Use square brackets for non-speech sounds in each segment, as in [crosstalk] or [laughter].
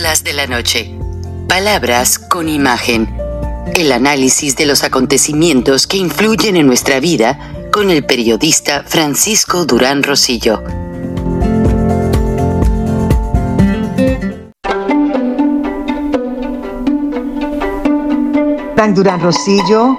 De la Noche. Palabras con imagen. El análisis de los acontecimientos que influyen en nuestra vida con el periodista Francisco Durán Rosillo. Frank Durán Rosillo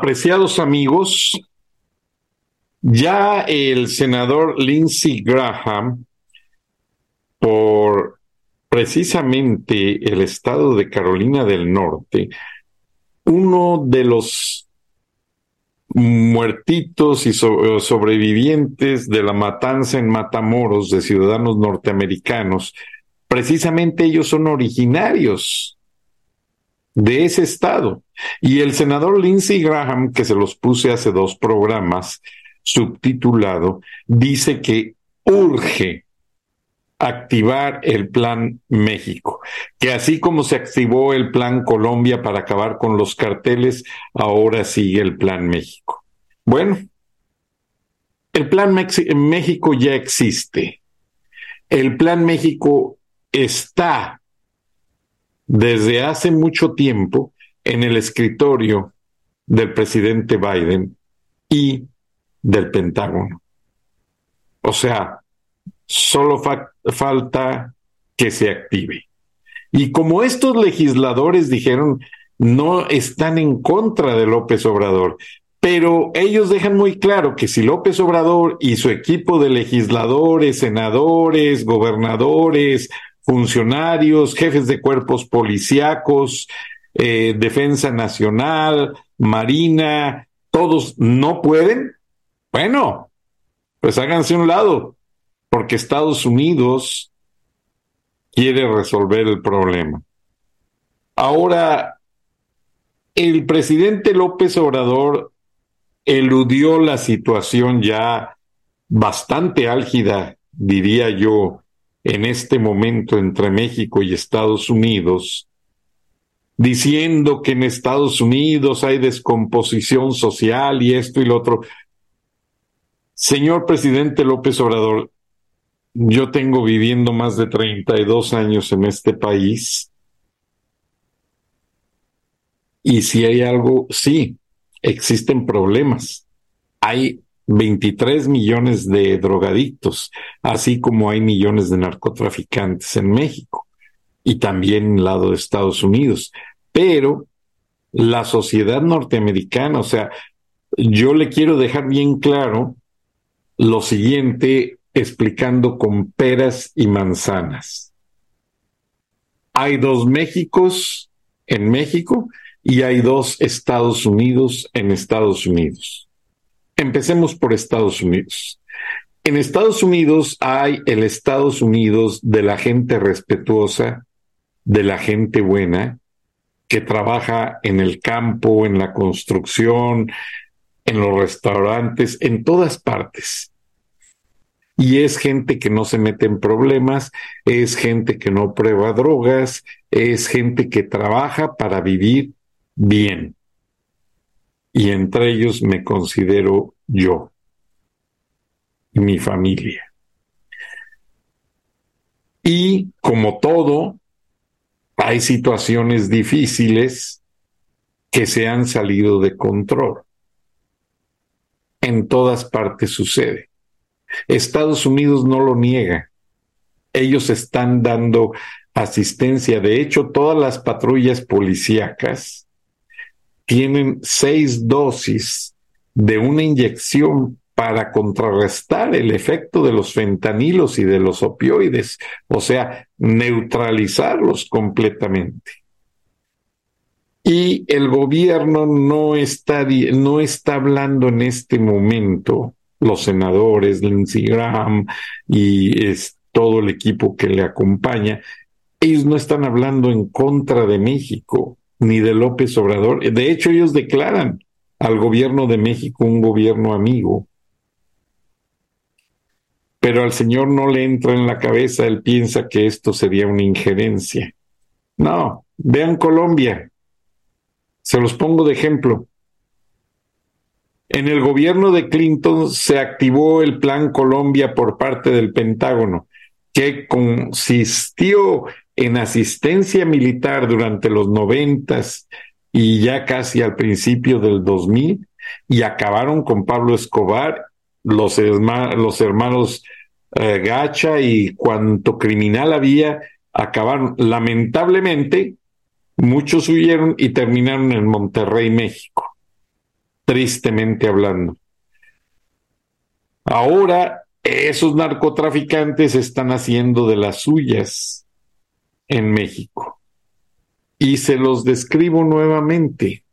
Apreciados amigos, ya el senador Lindsey Graham por precisamente el estado de Carolina del Norte, uno de los muertitos y sobrevivientes de la matanza en Matamoros de ciudadanos norteamericanos, precisamente ellos son originarios de ese estado. Y el senador Lindsey Graham, que se los puse hace dos programas, subtitulado, dice que urge activar el Plan México, que así como se activó el Plan Colombia para acabar con los carteles, ahora sigue el Plan México. Bueno, el Plan México ya existe. El Plan México está desde hace mucho tiempo en el escritorio del presidente Biden y del Pentágono. O sea, solo falta que se active. Y como estos legisladores dijeron, no están en contra de López Obrador, pero ellos dejan muy claro que si López Obrador y su equipo de legisladores, senadores, gobernadores, funcionarios, jefes de cuerpos policíacos, eh, Defensa Nacional, Marina, todos no pueden, bueno, pues háganse un lado, porque Estados Unidos quiere resolver el problema. Ahora, el presidente López Obrador eludió la situación ya bastante álgida, diría yo, en este momento entre México y Estados Unidos, diciendo que en Estados Unidos hay descomposición social y esto y lo otro. Señor presidente López Obrador, yo tengo viviendo más de 32 años en este país. Y si hay algo, sí, existen problemas. Hay 23 millones de drogadictos, así como hay millones de narcotraficantes en México y también en el lado de Estados Unidos. Pero la sociedad norteamericana, o sea, yo le quiero dejar bien claro lo siguiente explicando con peras y manzanas. Hay dos Méxicos en México y hay dos Estados Unidos en Estados Unidos. Empecemos por Estados Unidos. En Estados Unidos hay el Estados Unidos de la gente respetuosa, de la gente buena, que trabaja en el campo, en la construcción, en los restaurantes, en todas partes y es gente que no se mete en problemas, es gente que no prueba drogas, es gente que trabaja para vivir bien. Y entre ellos me considero yo y mi familia. Y como todo, hay situaciones difíciles que se han salido de control. En todas partes sucede. Estados Unidos no lo niega. Ellos están dando asistencia. De hecho, todas las patrullas policíacas tienen seis dosis de una inyección para contrarrestar el efecto de los fentanilos y de los opioides, o sea, neutralizarlos completamente. Y el gobierno no está, no está hablando en este momento los senadores, Lindsey Graham y todo el equipo que le acompaña, ellos no están hablando en contra de México ni de López Obrador. De hecho, ellos declaran al gobierno de México un gobierno amigo. Pero al señor no le entra en la cabeza, él piensa que esto sería una injerencia. No, vean Colombia. Se los pongo de ejemplo. En el gobierno de Clinton se activó el Plan Colombia por parte del Pentágono, que consistió en asistencia militar durante los noventas y ya casi al principio del 2000 y acabaron con Pablo Escobar, los, los hermanos eh, Gacha y cuanto criminal había, acabaron. Lamentablemente, muchos huyeron y terminaron en Monterrey, México, tristemente hablando. Ahora, esos narcotraficantes están haciendo de las suyas en México. Y se los describo nuevamente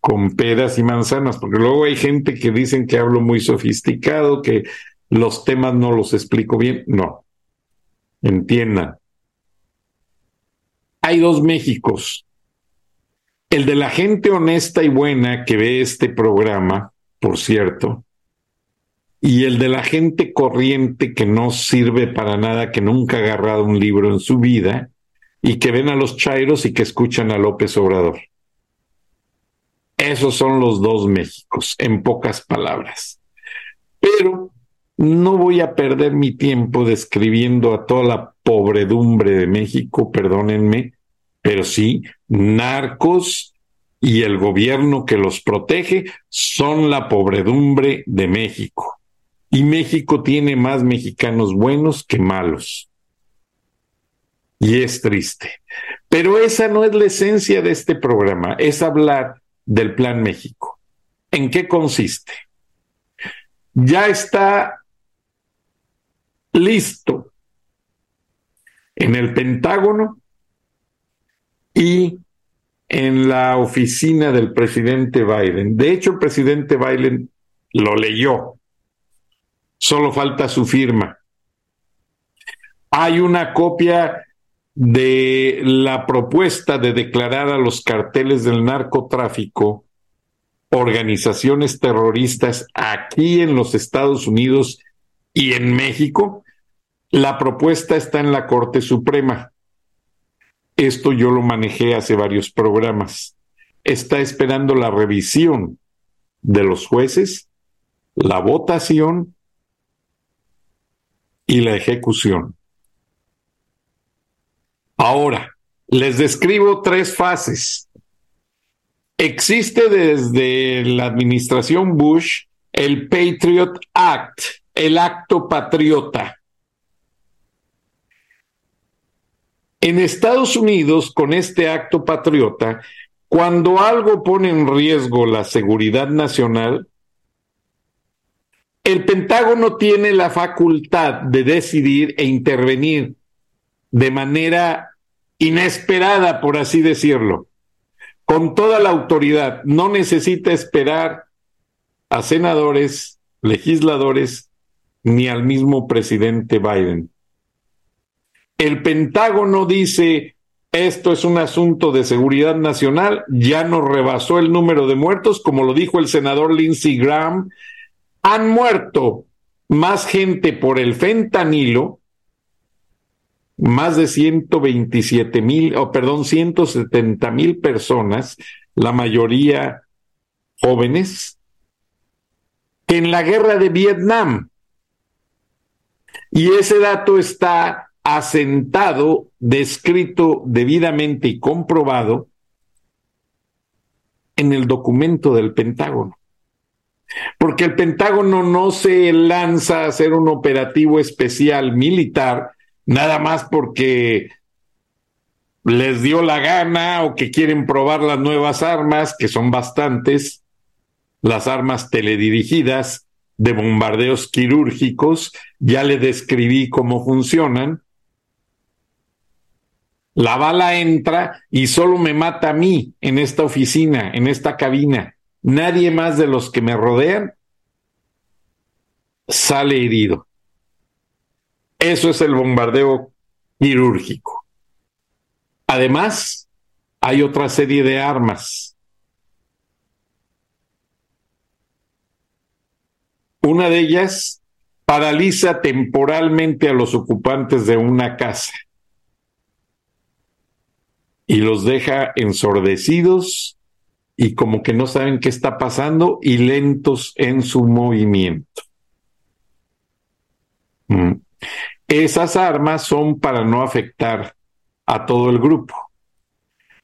con peras y manzanas, porque luego hay gente que dicen que hablo muy sofisticado, que los temas no los explico bien. No, entiendan. Hay dos Méxicos. El de la gente honesta y buena que ve este programa, por cierto, y el de la gente corriente que no sirve para nada, que nunca ha agarrado un libro en su vida, y que ven a los chairos y que escuchan a López Obrador. Esos son los dos Méxicos, en pocas palabras. Pero no voy a perder mi tiempo describiendo a toda la pobredumbre de México, perdónenme, pero sí, narcos y el gobierno que los protege son la pobredumbre de México. Y México tiene más mexicanos buenos que malos y es triste. Pero esa no es la esencia de este programa, es hablar del Plan México. ¿En qué consiste? Ya está listo en el Pentágono y en la oficina del presidente Biden. De hecho, el presidente Biden lo leyó. Solo falta su firma. Hay una copia de la propuesta de declarar a los carteles del narcotráfico organizaciones terroristas aquí en los Estados Unidos y en México, la propuesta está en la Corte Suprema. Esto yo lo manejé hace varios programas. Está esperando la revisión de los jueces, la votación y la ejecución. Ahora, les describo tres fases. Existe desde la administración Bush el Patriot Act, el acto patriota. En Estados Unidos, con este acto patriota, cuando algo pone en riesgo la seguridad nacional, el Pentágono tiene la facultad de decidir e intervenir de manera inesperada, por así decirlo, con toda la autoridad. No necesita esperar a senadores, legisladores, ni al mismo presidente Biden. El Pentágono dice, esto es un asunto de seguridad nacional, ya nos rebasó el número de muertos, como lo dijo el senador Lindsey Graham, han muerto más gente por el fentanilo más de 127 mil, o perdón, 170 mil personas, la mayoría jóvenes, en la guerra de Vietnam. Y ese dato está asentado, descrito debidamente y comprobado en el documento del Pentágono. Porque el Pentágono no se lanza a hacer un operativo especial militar nada más porque les dio la gana o que quieren probar las nuevas armas, que son bastantes, las armas teledirigidas de bombardeos quirúrgicos, ya le describí cómo funcionan. La bala entra y solo me mata a mí en esta oficina, en esta cabina. Nadie más de los que me rodean sale herido. Eso es el bombardeo quirúrgico. Además, hay otra serie de armas. Una de ellas paraliza temporalmente a los ocupantes de una casa y los deja ensordecidos y como que no saben qué está pasando y lentos en su movimiento. Mm. Esas armas son para no afectar a todo el grupo.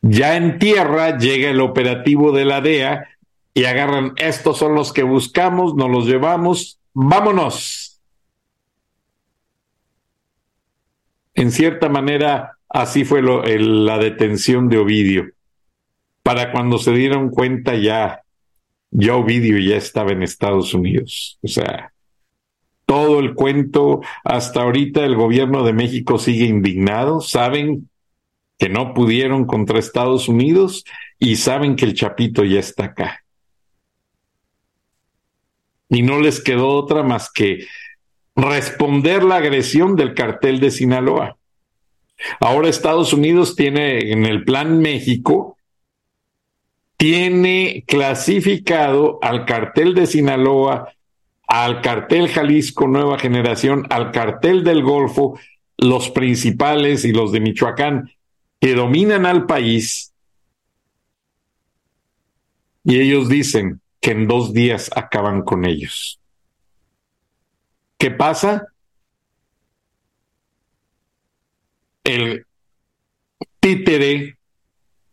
Ya en tierra llega el operativo de la DEA y agarran, estos son los que buscamos, nos los llevamos, vámonos. En cierta manera, así fue la detención de Ovidio. Para cuando se dieron cuenta ya, ya Ovidio ya estaba en Estados Unidos. O sea, todo el cuento, hasta ahorita el gobierno de México sigue indignado, saben que no pudieron contra Estados Unidos y saben que el Chapito ya está acá. Y no les quedó otra más que responder la agresión del cartel de Sinaloa. Ahora Estados Unidos tiene en el plan México, tiene clasificado al cartel de Sinaloa, al cartel Jalisco Nueva Generación, al cartel del Golfo, los principales y los de Michoacán, que dominan al país y ellos dicen que en dos días acaban con ellos. ¿Qué pasa? El títere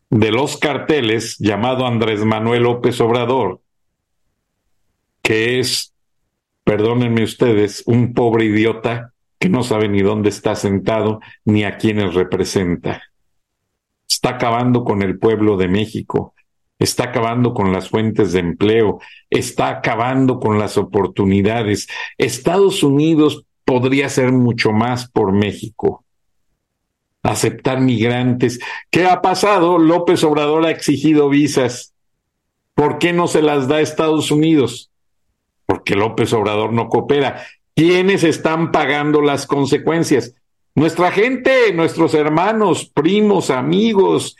de los carteles llamado Andrés Manuel López Obrador, que es, perdónenme ustedes, un pobre idiota que no sabe ni dónde está sentado ni a quiénes representa está acabando con el pueblo de México, está acabando con las fuentes de empleo, está acabando con las oportunidades. Estados Unidos podría hacer mucho más por México. Aceptar migrantes. ¿Qué ha pasado? López Obrador ha exigido visas. ¿Por qué no se las da Estados Unidos? Porque López Obrador no coopera. ¿Quiénes están pagando las consecuencias? Nuestra gente, nuestros hermanos, primos, amigos,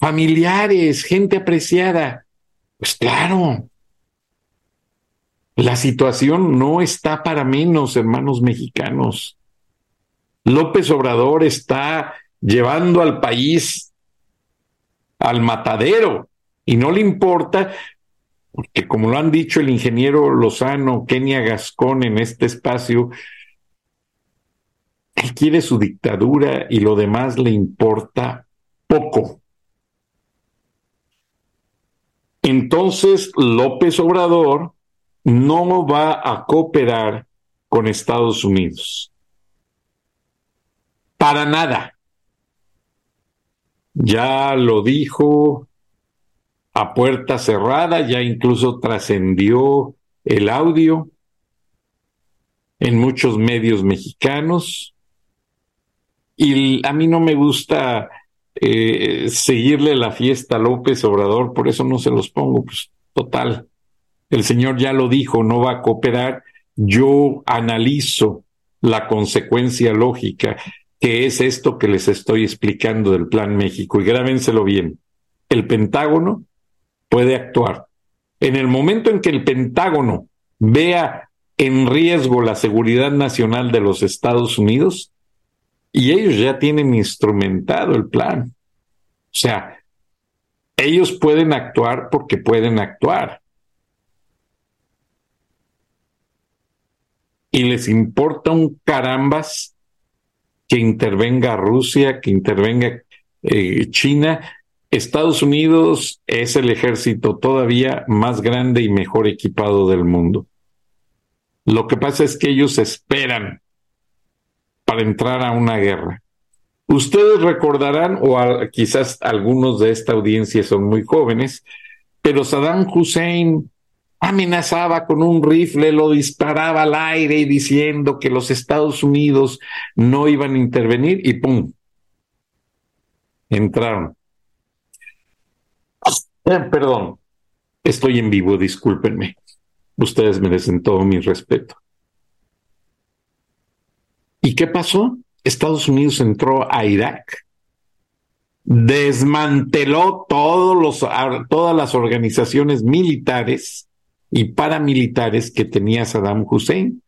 familiares, gente apreciada. Pues claro, la situación no está para menos, hermanos mexicanos. López Obrador está llevando al país al matadero y no le importa, porque como lo han dicho el ingeniero Lozano, Kenia Gascón en este espacio, él quiere su dictadura y lo demás le importa poco. Entonces López Obrador no va a cooperar con Estados Unidos. Para nada. Ya lo dijo a puerta cerrada, ya incluso trascendió el audio en muchos medios mexicanos y a mí no me gusta eh, seguirle la fiesta a López Obrador, por eso no se los pongo, pues total. El señor ya lo dijo, no va a cooperar. Yo analizo la consecuencia lógica, que es esto que les estoy explicando del Plan México, y grábenselo bien. El Pentágono puede actuar. En el momento en que el Pentágono vea en riesgo la seguridad nacional de los Estados Unidos, y ellos ya tienen instrumentado el plan. O sea, ellos pueden actuar porque pueden actuar. Y les importa un carambas que intervenga Rusia, que intervenga eh, China. Estados Unidos es el ejército todavía más grande y mejor equipado del mundo. Lo que pasa es que ellos esperan para entrar a una guerra. Ustedes recordarán, o quizás algunos de esta audiencia son muy jóvenes, pero Saddam Hussein amenazaba con un rifle, lo disparaba al aire y diciendo que los Estados Unidos no iban a intervenir y ¡pum! Entraron. Eh, perdón, estoy en vivo, discúlpenme. Ustedes merecen todo mi respeto. ¿Y qué pasó? Estados Unidos entró a Irak desmanteló todos los, todas las organizaciones militares y paramilitares que tenía Saddam Hussein.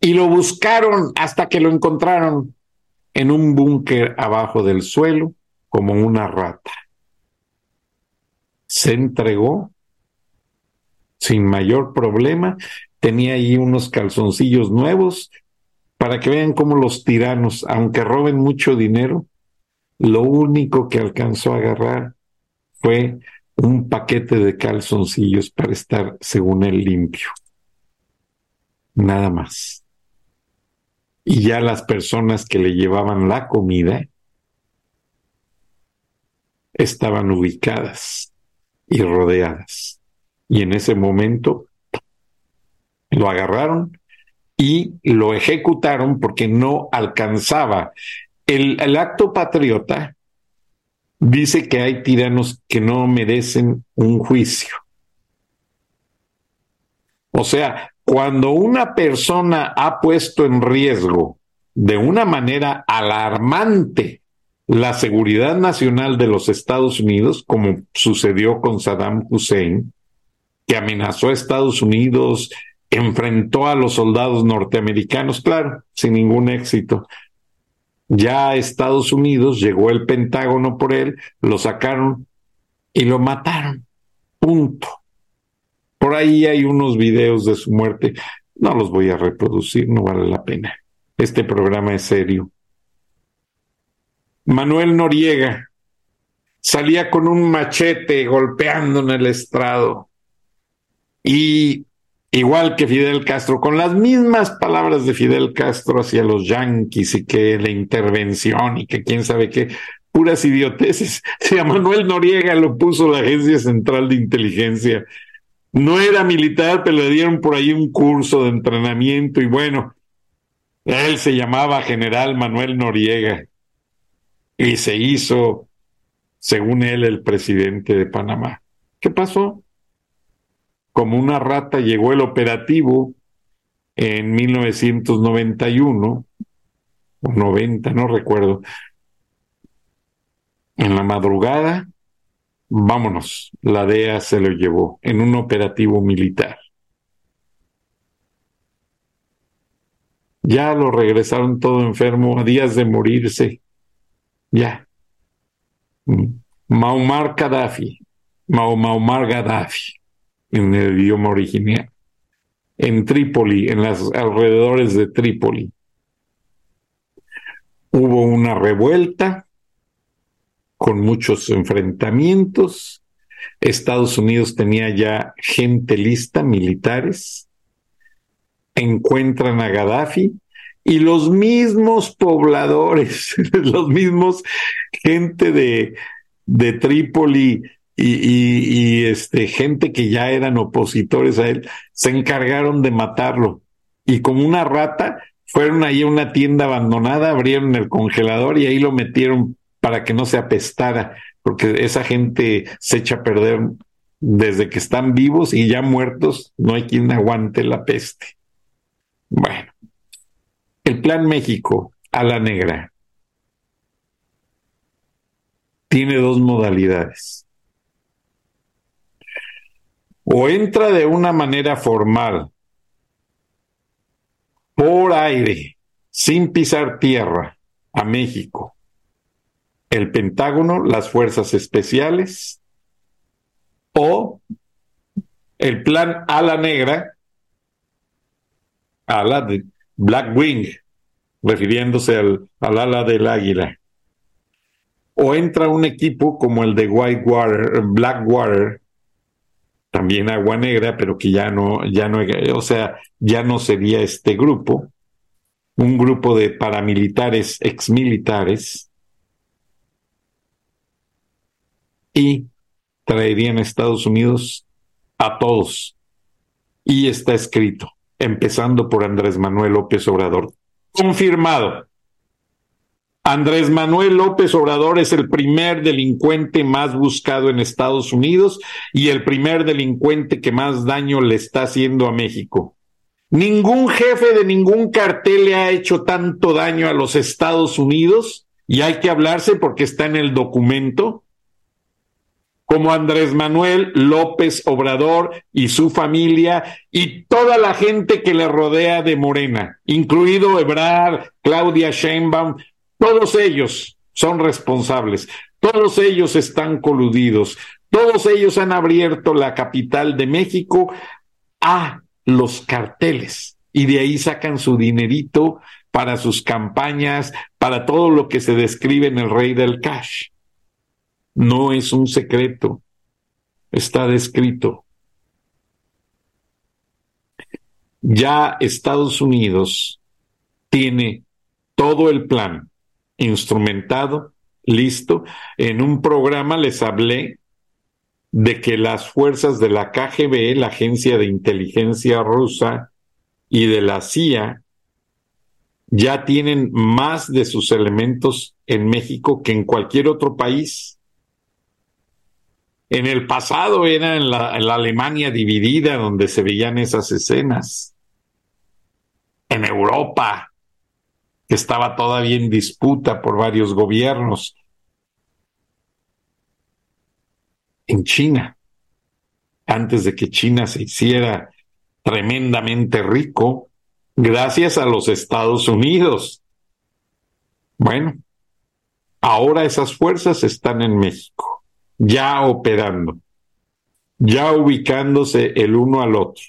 Y lo buscaron hasta que lo encontraron en un búnker abajo del suelo como una rata. Se entregó sin mayor problema. Tenía ahí unos calzoncillos nuevos para que vean cómo los tiranos, aunque roben mucho dinero, lo único que alcanzó a agarrar fue un paquete de calzoncillos para estar, según él, limpio. Nada más. Y ya las personas que le llevaban la comida estaban ubicadas y rodeadas. Y en ese momento lo agarraron y lo ejecutaron porque no alcanzaba. El, el acto patriota dice que hay tiranos que no merecen un juicio. O sea, cuando una persona ha puesto en riesgo de una manera alarmante la seguridad nacional de los Estados Unidos, como sucedió con Saddam Hussein, que amenazó a Estados Unidos, enfrentó a los soldados norteamericanos, claro, sin ningún éxito. Ya a Estados Unidos llegó el Pentágono por él, lo sacaron y lo mataron. Punto. Por ahí hay unos videos de su muerte. No los voy a reproducir, no vale la pena. Este programa es serio. Manuel Noriega salía con un machete golpeando en el estrado. Y igual que Fidel Castro, con las mismas palabras de Fidel Castro hacia los yanquis y que la intervención y que quién sabe qué, puras idioteces. [laughs] A Manuel Noriega lo puso la Agencia Central de Inteligencia, no era militar, pero le dieron por ahí un curso de entrenamiento y bueno, él se llamaba General Manuel Noriega y se hizo, según él, el presidente de Panamá. ¿Qué pasó? Como una rata llegó el operativo en 1991 o 90, no recuerdo. En la madrugada, vámonos, la DEA se lo llevó en un operativo militar. Ya lo regresaron todo enfermo a días de morirse ya. Maumar Gaddafi, Maumar Gaddafi, en el idioma original, en Trípoli, en los alrededores de Trípoli. Hubo una revuelta con muchos enfrentamientos. Estados Unidos tenía ya gente lista, militares. Encuentran a Gaddafi y los mismos pobladores, [laughs] los mismos gente de, de Trípoli y, y, este, gente que ya eran opositores a él, se encargaron de matarlo. Y como una rata, fueron ahí a una tienda abandonada, abrieron el congelador y ahí lo metieron para que no se apestara, porque esa gente se echa a perder desde que están vivos y ya muertos, no hay quien aguante la peste. Bueno, el Plan México a la negra tiene dos modalidades. O entra de una manera formal, por aire, sin pisar tierra, a México, el Pentágono, las fuerzas especiales, o el plan a la negra, a la de Black Wing, refiriéndose al, ala del águila. O entra un equipo como el de Whitewater, Blackwater, también agua negra, pero que ya no, ya no, o sea, ya no sería este grupo, un grupo de paramilitares, exmilitares, y traerían a Estados Unidos a todos. Y está escrito empezando por Andrés Manuel López Obrador. Confirmado. Andrés Manuel López Obrador es el primer delincuente más buscado en Estados Unidos y el primer delincuente que más daño le está haciendo a México. Ningún jefe de ningún cartel le ha hecho tanto daño a los Estados Unidos y hay que hablarse porque está en el documento, como Andrés Manuel López Obrador y su familia y toda la gente que le rodea de Morena, incluido Ebrard, Claudia Sheinbaum, todos ellos son responsables, todos ellos están coludidos, todos ellos han abierto la capital de México a los carteles y de ahí sacan su dinerito para sus campañas, para todo lo que se describe en el rey del cash. No es un secreto, está descrito. Ya Estados Unidos tiene todo el plan instrumentado, listo. En un programa les hablé de que las fuerzas de la KGB, la agencia de inteligencia rusa, y de la CIA, ya tienen más de sus elementos en México que en cualquier otro país. En el pasado era en la, Alemania dividida donde se veían esas escenas. En Europa, que estaba todavía en disputa por varios gobiernos. En China, antes de que China se hiciera tremendamente rico, gracias a los Estados Unidos. Bueno, ahora esas fuerzas están en México ya operando, ya ubicándose el uno al otro.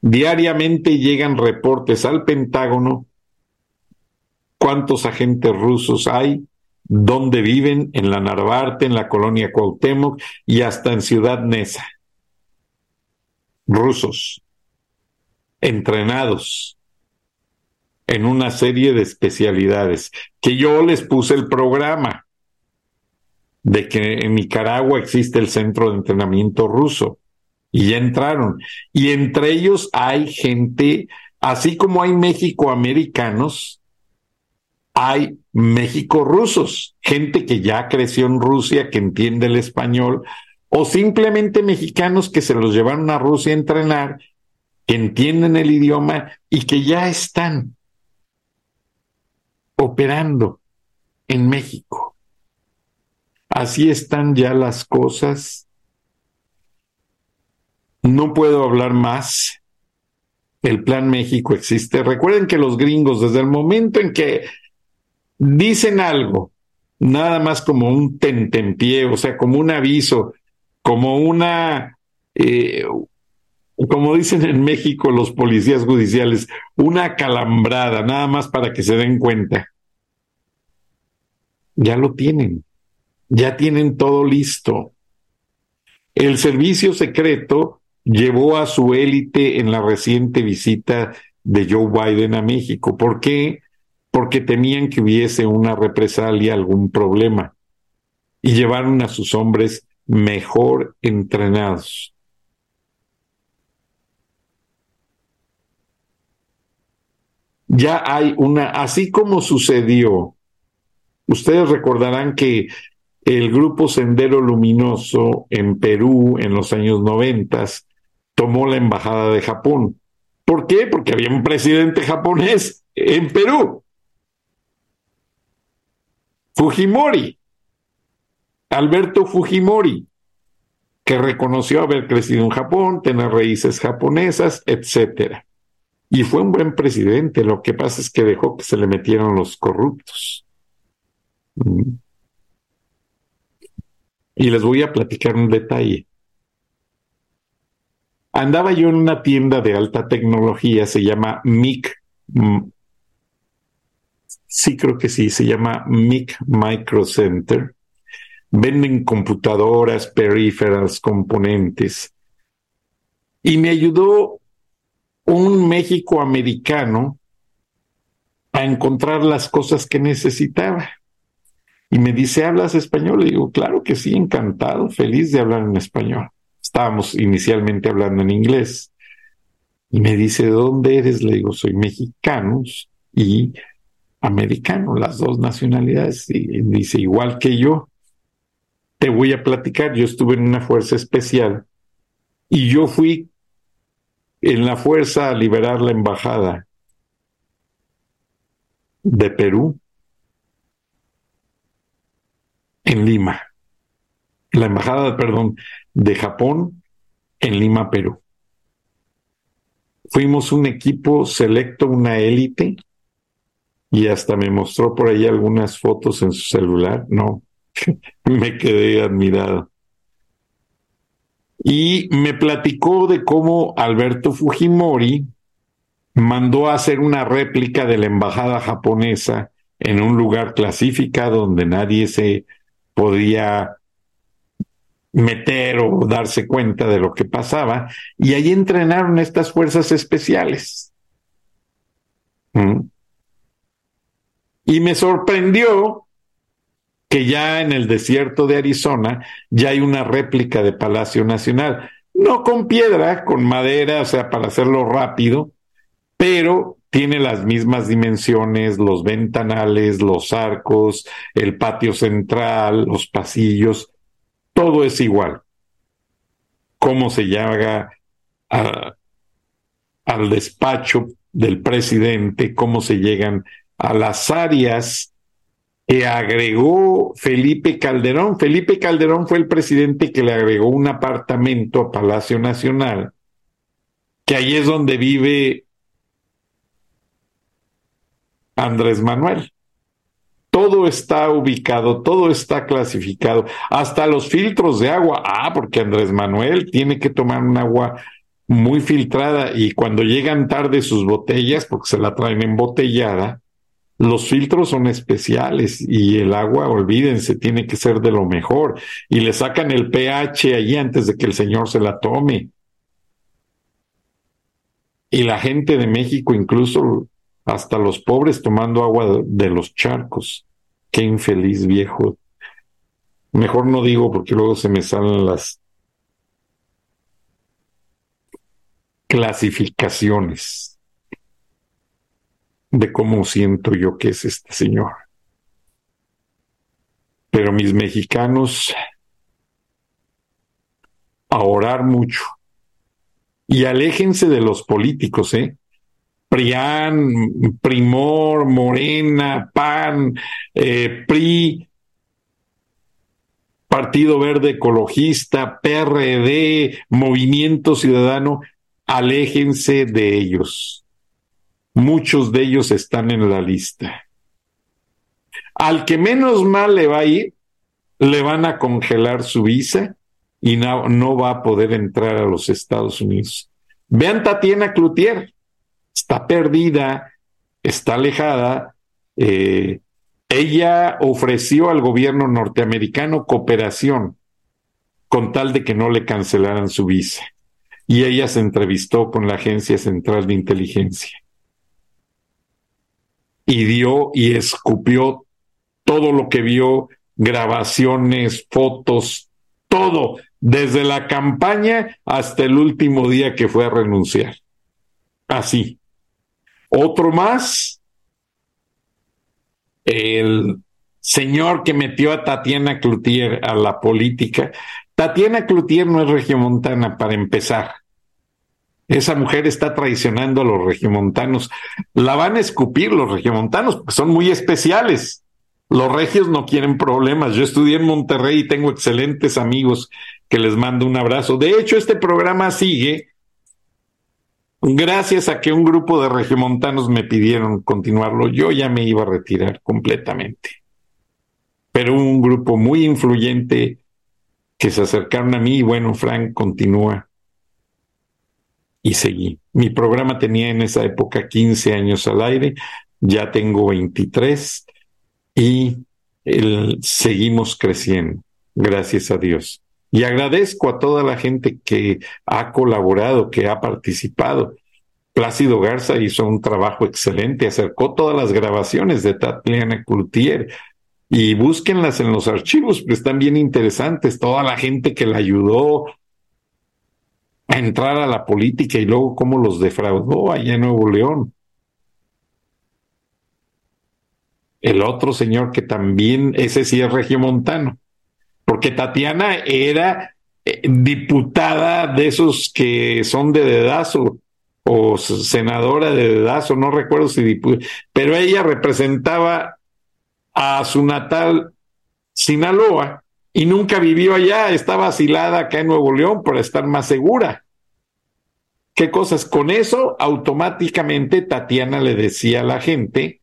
Diariamente llegan reportes al Pentágono cuántos agentes rusos hay, dónde viven, en la Narvarte, en la colonia Cuauhtémoc y hasta en Ciudad Neza. Rusos, entrenados en una serie de especialidades, que yo les puse el programa de que en Nicaragua existe el centro de entrenamiento ruso y ya entraron. Y entre ellos hay gente, así como hay México-americanos, hay México-rusos, gente que ya creció en Rusia, que entiende el español, o simplemente mexicanos que se los llevaron a Rusia a entrenar, que entienden el idioma y que ya están operando en México. Así están ya las cosas. No puedo hablar más. El Plan México existe. Recuerden que los gringos, desde el momento en que dicen algo, nada más como un tentempié, o sea, como un aviso, como una, eh, como dicen en México los policías judiciales, una calambrada, nada más para que se den cuenta. Ya lo tienen ya tienen todo listo. El servicio secreto llevó a su élite en la reciente visita de Joe Biden a México. ¿Por qué? Porque temían que hubiese una represalia, algún problema. Y llevaron a sus hombres mejor entrenados. Ya hay una, así como sucedió, ustedes recordarán que el grupo Sendero Luminoso en Perú en los años noventas tomó la embajada de Japón. ¿Por qué? Porque había un presidente japonés en Perú. Fujimori, Alberto Fujimori, que reconoció haber crecido en Japón, tener raíces japonesas, etcétera. Y fue un buen presidente, lo que pasa es que dejó que se le metieran los corruptos. Mm. Y les voy a platicar un detalle. Andaba yo en una tienda de alta tecnología, se llama MIC. Sí, creo que sí, se llama MIC Micro Center. Venden computadoras, peripherals, componentes. Y me ayudó un México americano a encontrar las cosas que necesitaba. Y me dice, ¿hablas español? Le digo, claro que sí, encantado, feliz de hablar en español. Estábamos inicialmente hablando en inglés. Y me dice, ¿de dónde eres? Le digo, soy mexicano y americano, las dos nacionalidades. Y dice, igual que yo, te voy a platicar, yo estuve en una fuerza especial y yo fui en la fuerza a liberar la embajada de Perú en Lima. La embajada, perdón, de Japón en Lima, Perú. Fuimos un equipo selecto, una élite, y hasta me mostró por ahí algunas fotos en su celular. No, [laughs] me quedé admirado. Y me platicó de cómo Alberto Fujimori mandó a hacer una réplica de la embajada japonesa en un lugar clasificado donde nadie se podía meter o darse cuenta de lo que pasaba, y ahí entrenaron estas fuerzas especiales. ¿Mm? Y me sorprendió que ya en el desierto de Arizona ya hay una réplica de Palacio Nacional, no con piedra, con madera, o sea, para hacerlo rápido, pero tiene las mismas dimensiones, los ventanales, los arcos, el patio central, los pasillos, todo es igual. Cómo se llega al despacho del presidente, cómo se llegan a las áreas que agregó Felipe Calderón. Felipe Calderón fue el presidente que le agregó un apartamento a Palacio Nacional, que ahí es donde vive Andrés Manuel. Todo está ubicado, todo está clasificado, hasta los filtros de agua. Ah, porque Andrés Manuel tiene que tomar un agua muy filtrada y cuando llegan tarde sus botellas, porque se la traen embotellada, los filtros son especiales y el agua, olvídense, tiene que ser de lo mejor. Y le sacan el pH allí antes de que el señor se la tome. Y la gente de México, incluso hasta los pobres tomando agua de los charcos. Qué infeliz viejo. Mejor no digo porque luego se me salen las clasificaciones de cómo siento yo que es este señor. Pero mis mexicanos, a orar mucho. Y aléjense de los políticos, ¿eh? Prián, Primor, Morena, PAN, eh, PRI, Partido Verde Ecologista, PRD, Movimiento Ciudadano, aléjense de ellos. Muchos de ellos están en la lista. Al que menos mal le va a ir, le van a congelar su visa y no, va a poder entrar a los Estados Unidos. Vean Tatiana Cloutier, está perdida, está alejada. Eh, ella ofreció al gobierno norteamericano cooperación con tal de que no le cancelaran su visa. Y ella se entrevistó con la Agencia Central de Inteligencia y dio y escupió todo lo que vio, grabaciones, fotos, todo, desde la campaña hasta el último día que fue a renunciar. Así. Otro más, el señor que metió a Tatiana Cloutier a la política. Tatiana Cloutier no es regiomontana para empezar. Esa mujer está traicionando a los regiomontanos. La van a escupir los regiomontanos, porque son muy especiales. Los regios no quieren problemas. Yo estudié en Monterrey y tengo excelentes amigos que les mando un abrazo. De hecho, este programa sigue gracias a que un grupo de regiomontanos me pidieron continuarlo. Yo ya me iba a retirar completamente. Pero un grupo muy influyente que se acercaron a mí y bueno, Frank continúa y seguí. Mi programa tenía en esa época 15 años al aire, ya tengo 23 y seguimos creciendo, gracias a Dios. Y agradezco a toda la gente que ha colaborado, que ha participado. Plácido Garza hizo un trabajo excelente, acercó todas las grabaciones de Tatiana Cloutier y búsquenlas en los archivos, pues están bien interesantes. Toda la gente que la ayudó, a entrar a la política y luego cómo los defraudó allá en Nuevo León. El otro señor que también, ese sí es regiomontano, porque Tatiana era eh, diputada de esos que son de dedazo o senadora de dedazo, no recuerdo si diputada, pero ella representaba a su natal Sinaloa, y nunca vivió allá, estaba asilada acá en Nuevo León para estar más segura. ¿Qué cosas? Con eso, automáticamente Tatiana le decía a la gente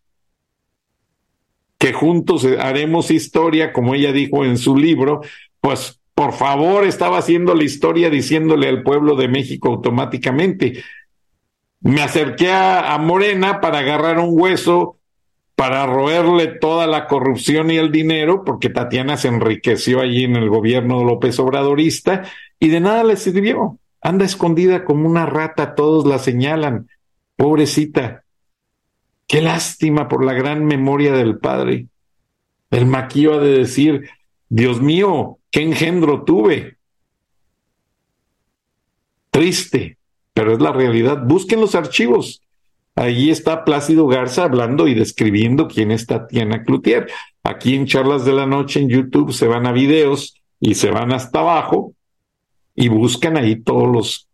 que juntos haremos historia, como ella dijo en su libro, pues por favor estaba haciendo la historia diciéndole al pueblo de México automáticamente. Me acerqué a, Morena para agarrar un hueso para roerle toda la corrupción y el dinero, porque Tatiana se enriqueció allí en el gobierno López Obradorista y de nada le sirvió. Anda escondida como una rata, todos la señalan. Pobrecita. Qué lástima por la gran memoria del padre. El maquillo ha de decir, Dios mío, qué engendro tuve. Triste, pero es la realidad. Busquen los archivos. Allí está Plácido Garza hablando y describiendo quién es Tatiana Cloutier. Aquí en Charlas de la Noche en YouTube se van a videos y se van hasta abajo y buscan ahí todos los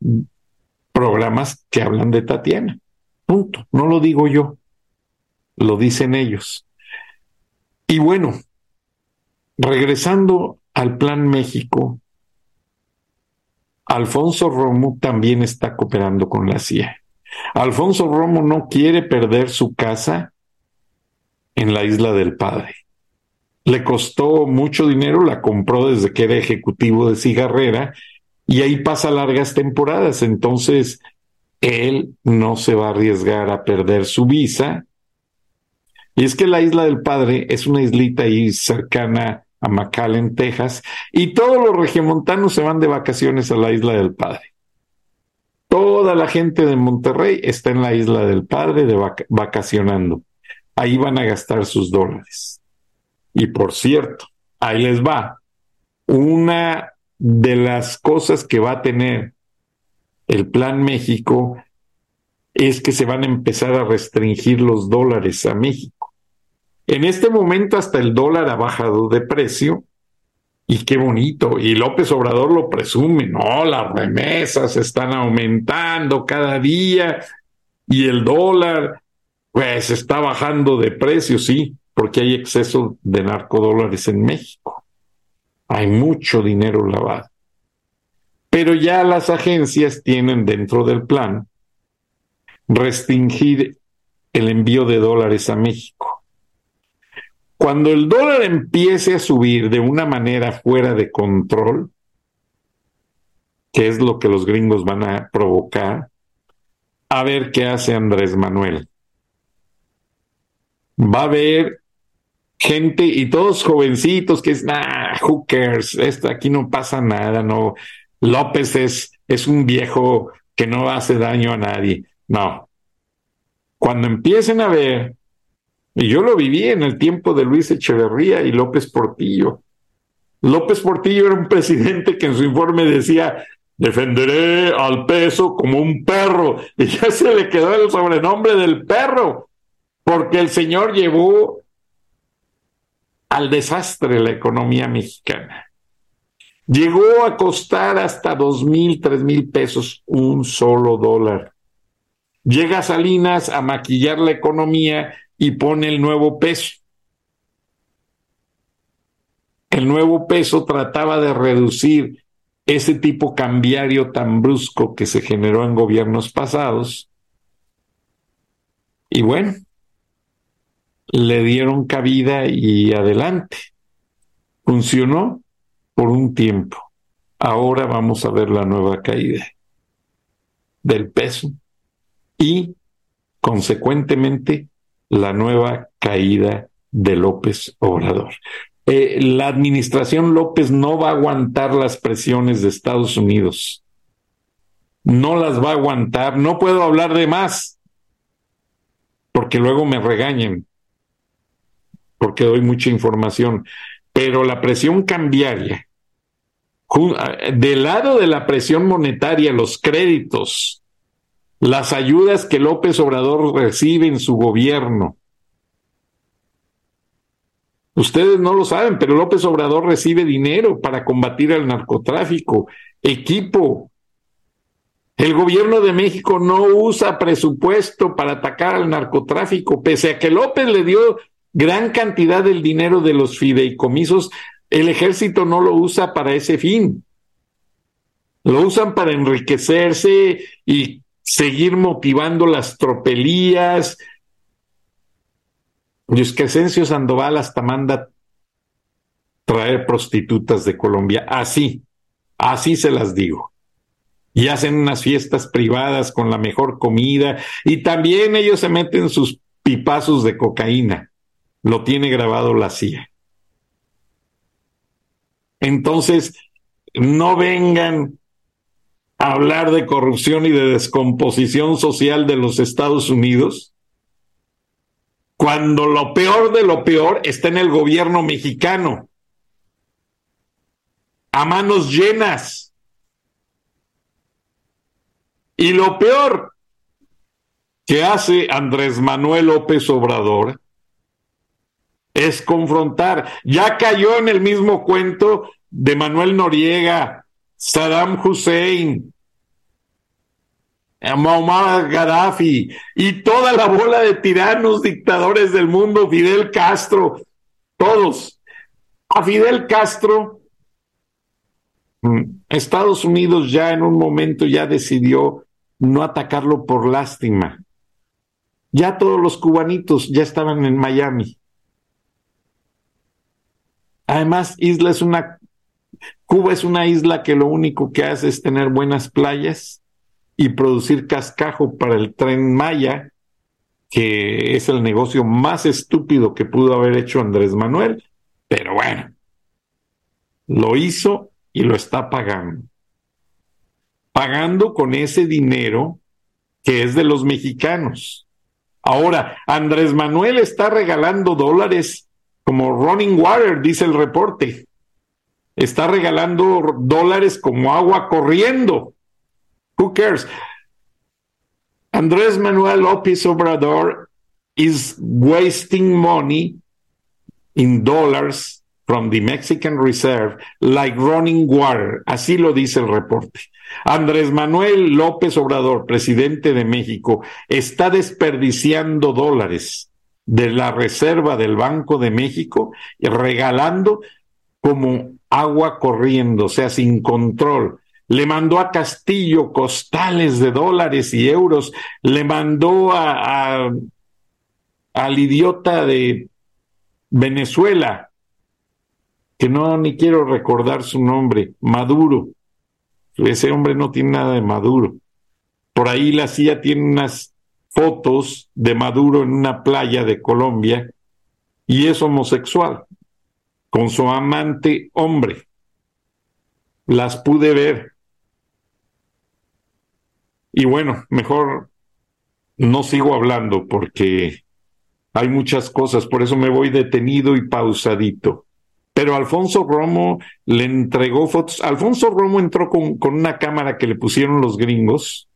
programas que hablan de Tatiana. Punto. No lo digo yo, lo dicen ellos. Y bueno, regresando al Plan México, Alfonso Romo también está cooperando con la CIA. Alfonso Romo no quiere perder su casa en la isla del Padre. Le costó mucho dinero, la compró desde que era ejecutivo de cigarrera y ahí pasa largas temporadas. Entonces, él no se va a arriesgar a perder su visa. Y es que la isla del Padre es una islita ahí cercana a McAllen, Texas, y todos los regiomontanos se van de vacaciones a la isla del Padre. Toda la gente de Monterrey está en la isla del Padre de vacacionando. Ahí van a gastar sus dólares. Y por cierto, ahí les va. Una de las cosas que va a tener el Plan México es que se van a empezar a restringir los dólares a México. En este momento hasta el dólar ha bajado de precio y qué bonito. Y López Obrador lo presume, no, las remesas están aumentando cada día y el dólar, pues está bajando de precio, sí, porque hay exceso de narcodólares en México. Hay mucho dinero lavado. Pero ya las agencias tienen dentro del plan restringir el envío de dólares a México. Cuando el dólar empiece a subir de una manera fuera de control, que es lo que los gringos van a provocar, a ver qué hace Andrés Manuel. Va a haber gente y todos jovencitos que es, nah, who cares, esto aquí no pasa nada, no. López es, es un viejo que no hace daño a nadie. No. Cuando empiecen a ver y yo lo viví en el tiempo de Luis Echeverría y López Portillo. López Portillo era un presidente que en su informe decía, defenderé al peso como un perro. Y ya se le quedó el sobrenombre del perro, porque el señor llevó al desastre la economía mexicana. Llegó a costar hasta dos mil, tres mil pesos un solo dólar. Llega Salinas a maquillar la economía y pone el nuevo peso. El nuevo peso trataba de reducir ese tipo cambiario tan brusco que se generó en gobiernos pasados. Y bueno, le dieron cabida y adelante. Funcionó por un tiempo. Ahora vamos a ver la nueva caída del peso y, consecuentemente, la nueva caída de López Obrador. Eh, la administración López no va a aguantar las presiones de Estados Unidos. No las va a aguantar. No puedo hablar de más, porque luego me regañen, porque doy mucha información. Pero la presión cambiaria, del lado de la presión monetaria, los créditos, las ayudas que López Obrador recibe en su gobierno. Ustedes no lo saben, pero López Obrador recibe dinero para combatir el narcotráfico, equipo. El gobierno de México no usa presupuesto para atacar al narcotráfico, pese a que López le dio gran cantidad del dinero de los fideicomisos el ejército no lo usa para ese fin. Lo usan para enriquecerse y seguir motivando las tropelías. Crescencio Sandoval hasta manda traer prostitutas de Colombia. Así, así se las digo. Y hacen unas fiestas privadas con la mejor comida y también ellos se meten sus pipazos de cocaína. Lo tiene grabado la CIA. Entonces, no vengan hablar de corrupción y de descomposición social de los Estados Unidos cuando lo peor de lo peor está en el gobierno mexicano, a manos llenas. Y lo peor que hace Andrés Manuel López Obrador es confrontar. Ya cayó en el mismo cuento de Manuel Noriega, Saddam Hussein, Muammar Gaddafi y toda la bola de tiranos dictadores del mundo, Fidel Castro, todos. A Fidel Castro, mm, Estados Unidos ya en un momento ya decidió no atacarlo por lástima. Ya todos los cubanitos ya estaban en Miami. Además, Isla es una, Cuba es una isla que lo único que hace es tener buenas playas y producir cascajo para el tren Maya, que es el negocio más estúpido que pudo haber hecho Andrés Manuel, pero bueno, lo hizo y lo está pagando. Pagando con ese dinero que es de los mexicanos. Ahora, Andrés Manuel está regalando dólares como running water, dice el reporte. Está regalando dólares como agua corriendo. Who cares? Andrés Manuel López Obrador is wasting money in dollars from the Mexican Reserve like running water. Así lo dice el reporte. Andrés Manuel López Obrador, presidente de México, está desperdiciando dólares de la reserva del Banco de México y regalando como agua corriendo, o sea, sin control. Le mandó a Castillo costales de dólares y euros, le mandó a, al idiota de Venezuela, que no ni quiero recordar su nombre, Maduro. Ese hombre no tiene nada de Maduro. Por ahí la CIA tiene unas fotos de Maduro en una playa de Colombia y es homosexual, con su amante hombre. Las pude ver. Y bueno, mejor no sigo hablando porque hay muchas cosas, por eso me voy detenido y pausadito. Pero Alfonso Romo le entregó fotos. Alfonso Romo entró con, con una cámara que le pusieron los gringos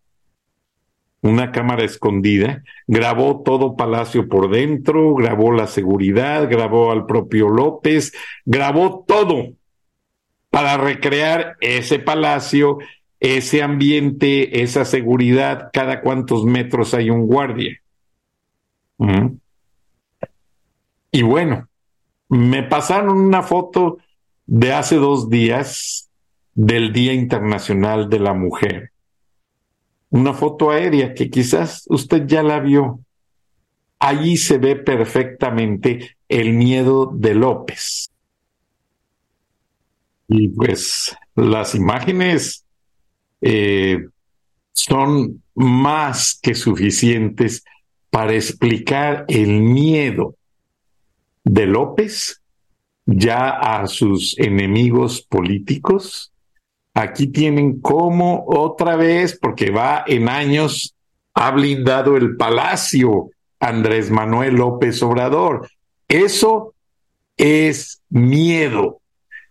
una cámara escondida, grabó todo Palacio por dentro, grabó la seguridad, grabó al propio López, grabó todo para recrear ese palacio, ese ambiente, esa seguridad, cada cuántos metros hay un guardia. Y bueno, me pasaron una foto de hace dos días del Día Internacional de la Mujer una foto aérea que quizás usted ya la vio. Allí se ve perfectamente el miedo de López. Y pues las imágenes eh, son más que suficientes para explicar el miedo de López ya a sus enemigos políticos Aquí tienen como otra vez, porque va en años, ha blindado el palacio Andrés Manuel López Obrador. Eso es miedo,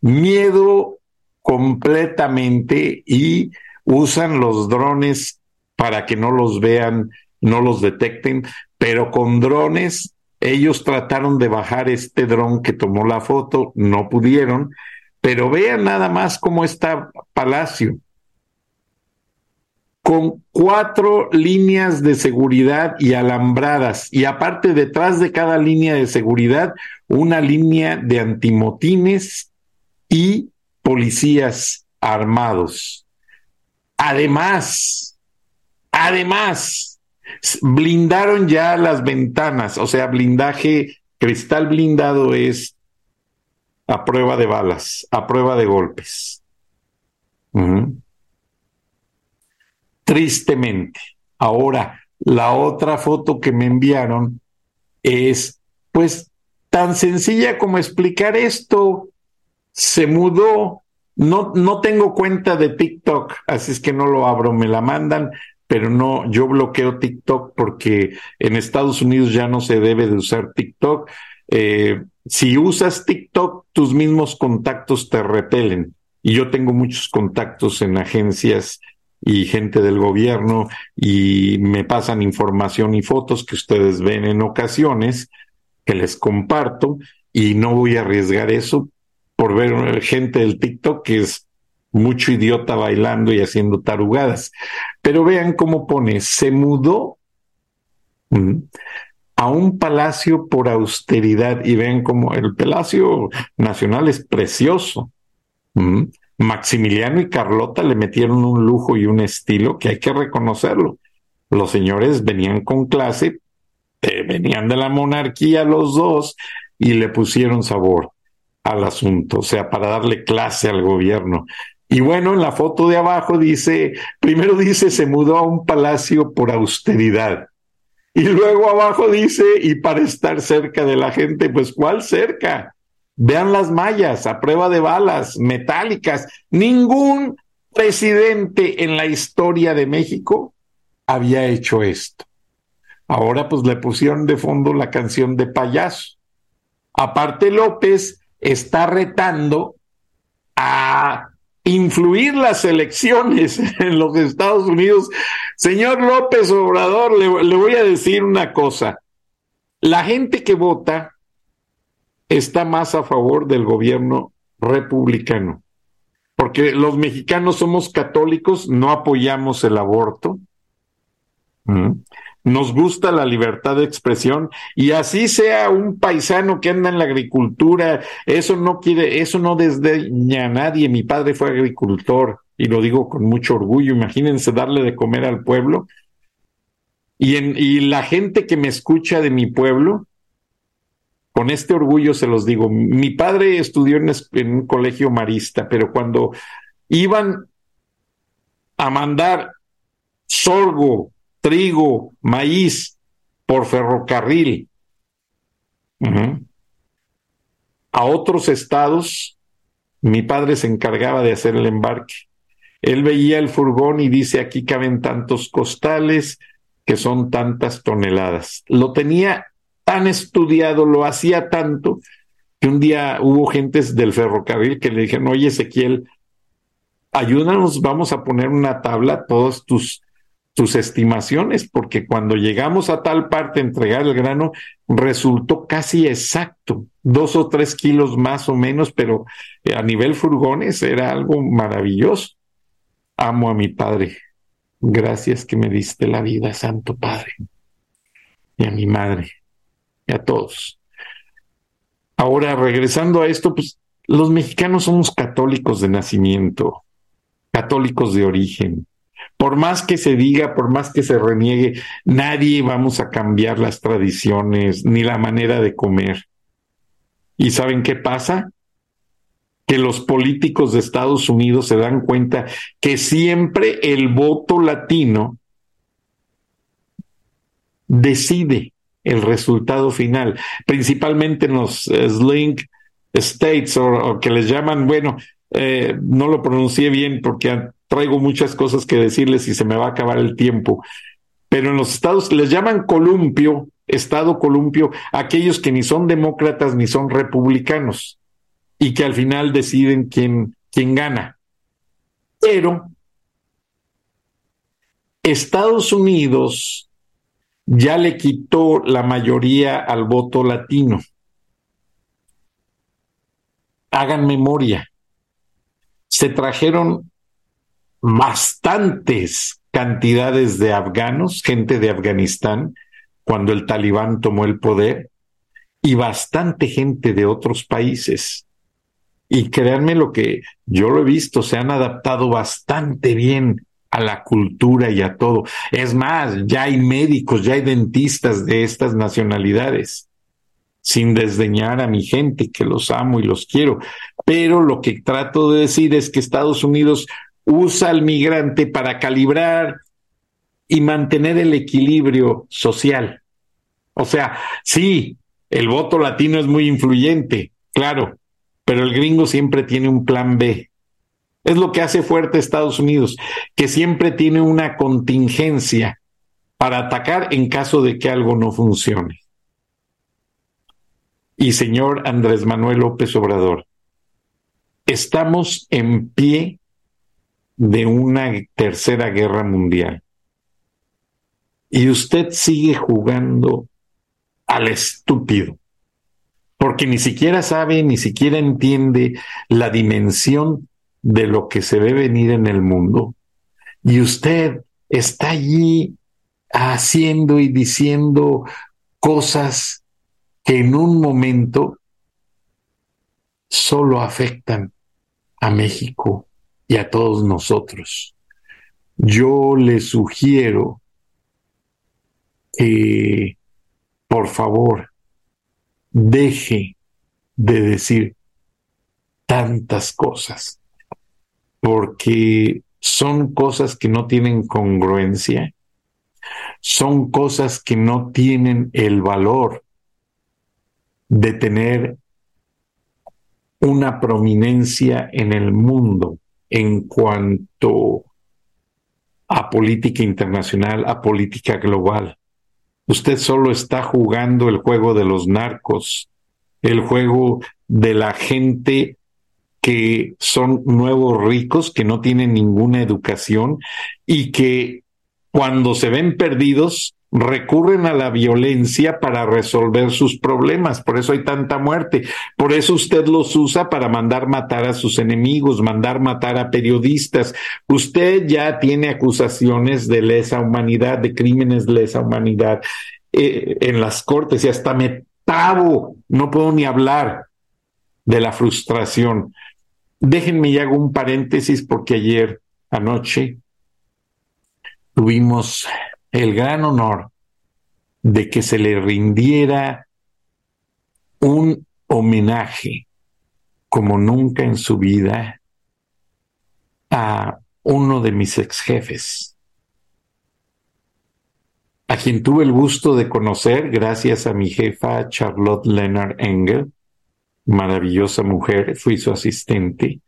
miedo completamente y usan los drones para que no los vean, no los detecten, pero con drones ellos trataron de bajar este dron que tomó la foto, no pudieron, pero vean nada más cómo está Palacio. Con cuatro líneas de seguridad y alambradas. Y aparte, detrás de cada línea de seguridad, una línea de antimotines y policías armados. Además, además, blindaron ya las ventanas, o sea, blindaje, cristal blindado es a prueba de balas, a prueba de golpes. Tristemente. Ahora, la otra foto que me enviaron es, pues, tan sencilla como explicar esto. Se mudó. No, no tengo cuenta de TikTok, así es que no lo abro, me la mandan, pero no, yo bloqueo TikTok porque en Estados Unidos ya no se debe de usar TikTok. Eh, si usas TikTok, tus mismos contactos te repelen. Y yo tengo muchos contactos en agencias y gente del gobierno y me pasan información y fotos que ustedes ven en ocasiones que les comparto y no voy a arriesgar eso por ver gente del TikTok que es mucho idiota bailando y haciendo tarugadas. Pero vean cómo pone, se mudó a un palacio por austeridad y vean cómo el Palacio Nacional es precioso. Maximiliano y Carlota le metieron un lujo y un estilo que hay que reconocerlo. Los señores venían con clase, venían de la monarquía los dos y le pusieron sabor al asunto, o sea, para darle clase al gobierno. Y bueno, en la foto de abajo dice, primero dice, se mudó a un palacio por austeridad. Y luego abajo dice, y para estar cerca de la gente, pues ¿cuál cerca? Vean las mallas a prueba de balas metálicas. Ningún presidente en la historia de México había hecho esto. Ahora pues le pusieron de fondo la canción de payaso. Aparte López está retando a influir las elecciones [laughs] en los Estados Unidos. Señor López Obrador, le, le voy a decir una cosa. La gente que vota está más a favor del gobierno republicano. Porque los mexicanos somos católicos, no apoyamos el aborto. Nos gusta la libertad de expresión y así sea un paisano que anda en la agricultura, eso no quiere, eso no desdeña a nadie. Mi padre fue agricultor y lo digo con mucho orgullo. Imagínense darle de comer al pueblo. Y, en, y la gente que me escucha de mi pueblo, con este orgullo se los digo, mi padre estudió en, un colegio marista, pero cuando iban a mandar sorgo, trigo, maíz por ferrocarril a otros estados, mi padre se encargaba de hacer el embarque. Él veía el furgón y dice, aquí caben tantos costales, que son tantas toneladas. Lo tenía tan estudiado, lo hacía tanto, que un día hubo gentes del ferrocarril que le dijeron, oye Ezequiel, ayúdanos, vamos a poner una tabla, todas tus, tus estimaciones, porque cuando llegamos a tal parte a entregar el grano, resultó casi exacto, dos o tres kilos más o menos, pero a nivel furgones era algo maravilloso. Amo a mi padre. Gracias que me diste la vida, Santo Padre. Y a mi madre y a todos. Ahora, regresando a esto, pues los mexicanos somos católicos de nacimiento, católicos de origen. Por más que se diga, por más que se reniegue, nadie vamos a cambiar las tradiciones ni la manera de comer. ¿Y saben qué pasa? Que los políticos de Estados Unidos se dan cuenta que siempre el voto latino decide el resultado final, principalmente en los eh, Slink States o, que les llaman, bueno, eh, no lo pronuncié bien porque traigo muchas cosas que decirles y se me va a acabar el tiempo, pero en los estados les llaman columpio, estado columpio, aquellos que ni son demócratas ni son republicanos y que al final deciden quién, quién gana. Pero Estados Unidos ya le quitó la mayoría al voto latino. Hagan memoria. Se trajeron bastantes cantidades de afganos, gente de Afganistán, cuando el talibán tomó el poder, y bastante gente de otros países. Y créanme lo que yo lo he visto, se han adaptado bastante bien a la cultura y a todo. Es más, ya hay médicos, ya hay dentistas de estas nacionalidades, sin desdeñar a mi gente, que los amo y los quiero. Pero lo que trato de decir es que Estados Unidos usa al migrante para calibrar y mantener el equilibrio social. O sea, sí, el voto latino es muy influyente, claro, pero el gringo siempre tiene un plan B. Es lo que hace fuerte Estados Unidos, que siempre tiene una contingencia para atacar en caso de que algo no funcione. Y señor Andrés Manuel López Obrador, estamos en pie de una tercera guerra mundial. Y usted sigue jugando al estúpido, porque ni siquiera sabe, ni siquiera entiende la dimensión de lo que se ve venir en el mundo. Y usted está allí haciendo y diciendo cosas que en un momento solo afectan a México y a todos nosotros. Yo le sugiero que por favor, deje de decir tantas cosas, porque son cosas que no tienen congruencia, son cosas que no tienen el valor de tener una prominencia en el mundo en cuanto a política internacional, a política global. Usted solo está jugando el juego de los narcos, el juego de la gente que son nuevos ricos, que no tienen ninguna educación y que cuando se ven perdidos recurren a la violencia para resolver sus problemas. Por eso hay tanta muerte. Por eso usted los usa para mandar matar a sus enemigos, mandar matar a periodistas. Usted ya tiene acusaciones de lesa humanidad, de crímenes de lesa humanidad eh, en las cortes y hasta me tabo, no puedo ni hablar de la frustración. Déjenme y hago un paréntesis porque ayer anoche tuvimos el gran honor de que se le rindiera un homenaje como nunca en su vida a uno de mis ex jefes, a quien tuve el gusto de conocer gracias a mi jefa Charlotte Leonard Engel, maravillosa mujer, fui su asistente,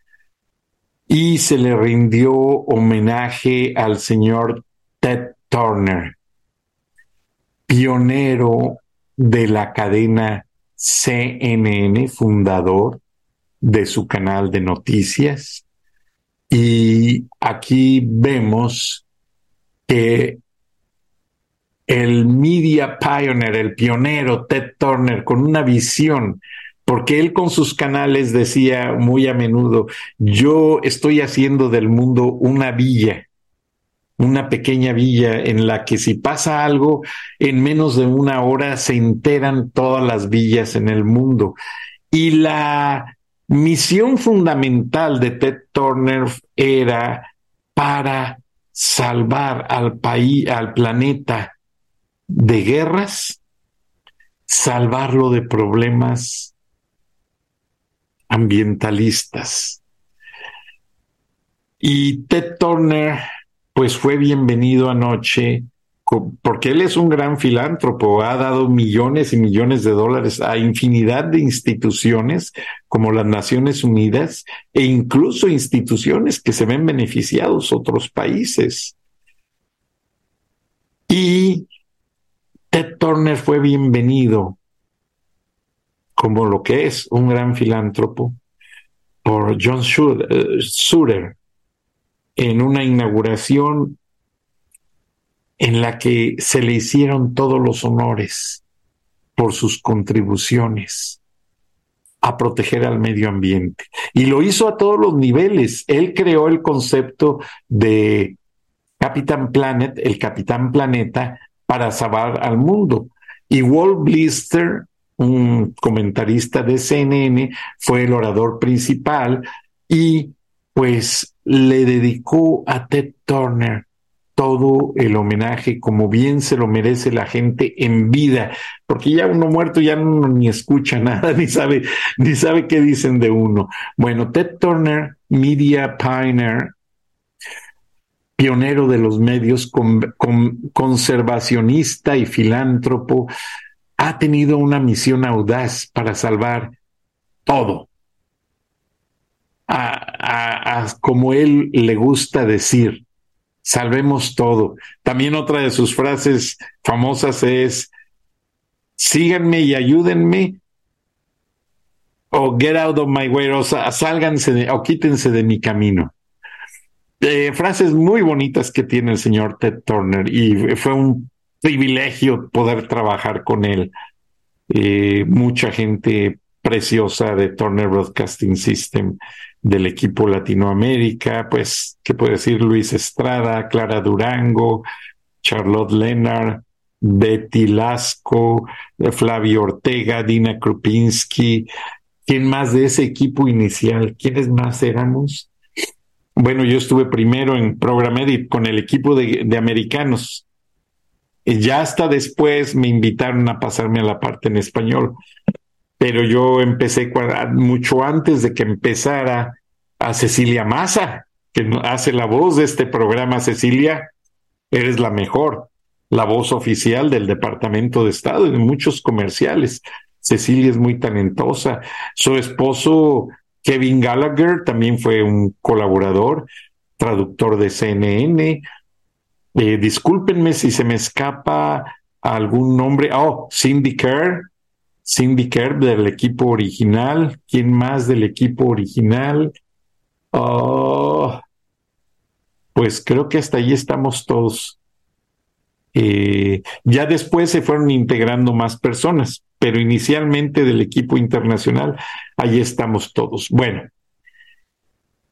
y se le rindió homenaje al señor Ted Turner, pionero de la cadena CNN, fundador de su canal de noticias. Y aquí vemos que el media pioneer, el pionero Ted Turner, con una visión, porque él con sus canales decía muy a menudo, yo estoy haciendo del mundo una villa una pequeña villa en la que si pasa algo, en menos de una hora se enteran todas las villas en el mundo. Y la misión fundamental de Ted Turner era para salvar al país, al planeta de guerras, salvarlo de problemas ambientalistas. Y Ted Turner pues fue bienvenido anoche porque él es un gran filántropo, ha dado millones y millones de dólares a infinidad de instituciones como las Naciones Unidas e incluso instituciones que se ven beneficiados otros países. Y Ted Turner fue bienvenido como lo que es un gran filántropo por John Suter, en una inauguración en la que se le hicieron todos los honores por sus contribuciones a proteger al medio ambiente. Y lo hizo a todos los niveles. Él creó el concepto de Capitán Planet, el Capitán Planeta, para salvar al mundo. Y Walt Blister un comentarista de CNN, fue el orador principal y pues le dedicó a Ted Turner todo el homenaje como bien se lo merece la gente en vida, porque ya uno muerto ya no ni escucha [laughs] nada, ni sabe, ni sabe qué dicen de uno. Bueno, Ted Turner, Media Pioneer, pionero de los medios, con, conservacionista y filántropo, ha tenido una misión audaz para salvar todo. A, como él le gusta decir, salvemos todo. También otra de sus frases famosas es, síganme y ayúdenme o get out of my way, o sálganse o quítense de mi camino. Eh, frases muy bonitas que tiene el señor Ted Turner y fue un privilegio poder trabajar con él. Eh, mucha gente preciosa de Turner Broadcasting System del equipo Latinoamérica, pues, ¿qué puede decir? Luis Estrada, Clara Durango, Charlotte Leonard, Betty Lasco, Flavio Ortega, Dina Krupinski. ¿Quién más de ese equipo inicial? ¿Quiénes más éramos? Bueno, yo estuve primero en Program Edit con el equipo de, de americanos. Y ya hasta después me invitaron a pasarme a la parte en español pero yo empecé mucho antes de que empezara a Cecilia Massa, que hace la voz de este programa. Cecilia, eres la mejor, la voz oficial del Departamento de Estado de muchos comerciales. Cecilia es muy talentosa. Su esposo, Kevin Gallagher, también fue un colaborador, traductor de CNN. Eh, discúlpenme si se me escapa algún nombre. Oh, Cindy Kerr, Cindy Kerr del equipo original. ¿Quién más del equipo original? Oh, pues creo que hasta ahí estamos todos. Eh, ya después se fueron integrando más personas, pero inicialmente del equipo internacional, ahí estamos todos. Bueno,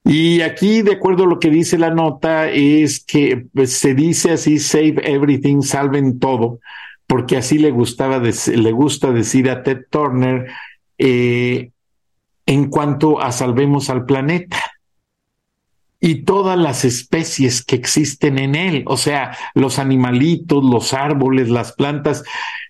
y aquí, de acuerdo a lo que dice la nota, es que pues, se dice así, save everything, salven todo, porque así le gustaba le gusta decir a Ted Turner eh, en cuanto a salvemos al planeta y todas las especies que existen en él, o sea, los animalitos, los árboles, las plantas.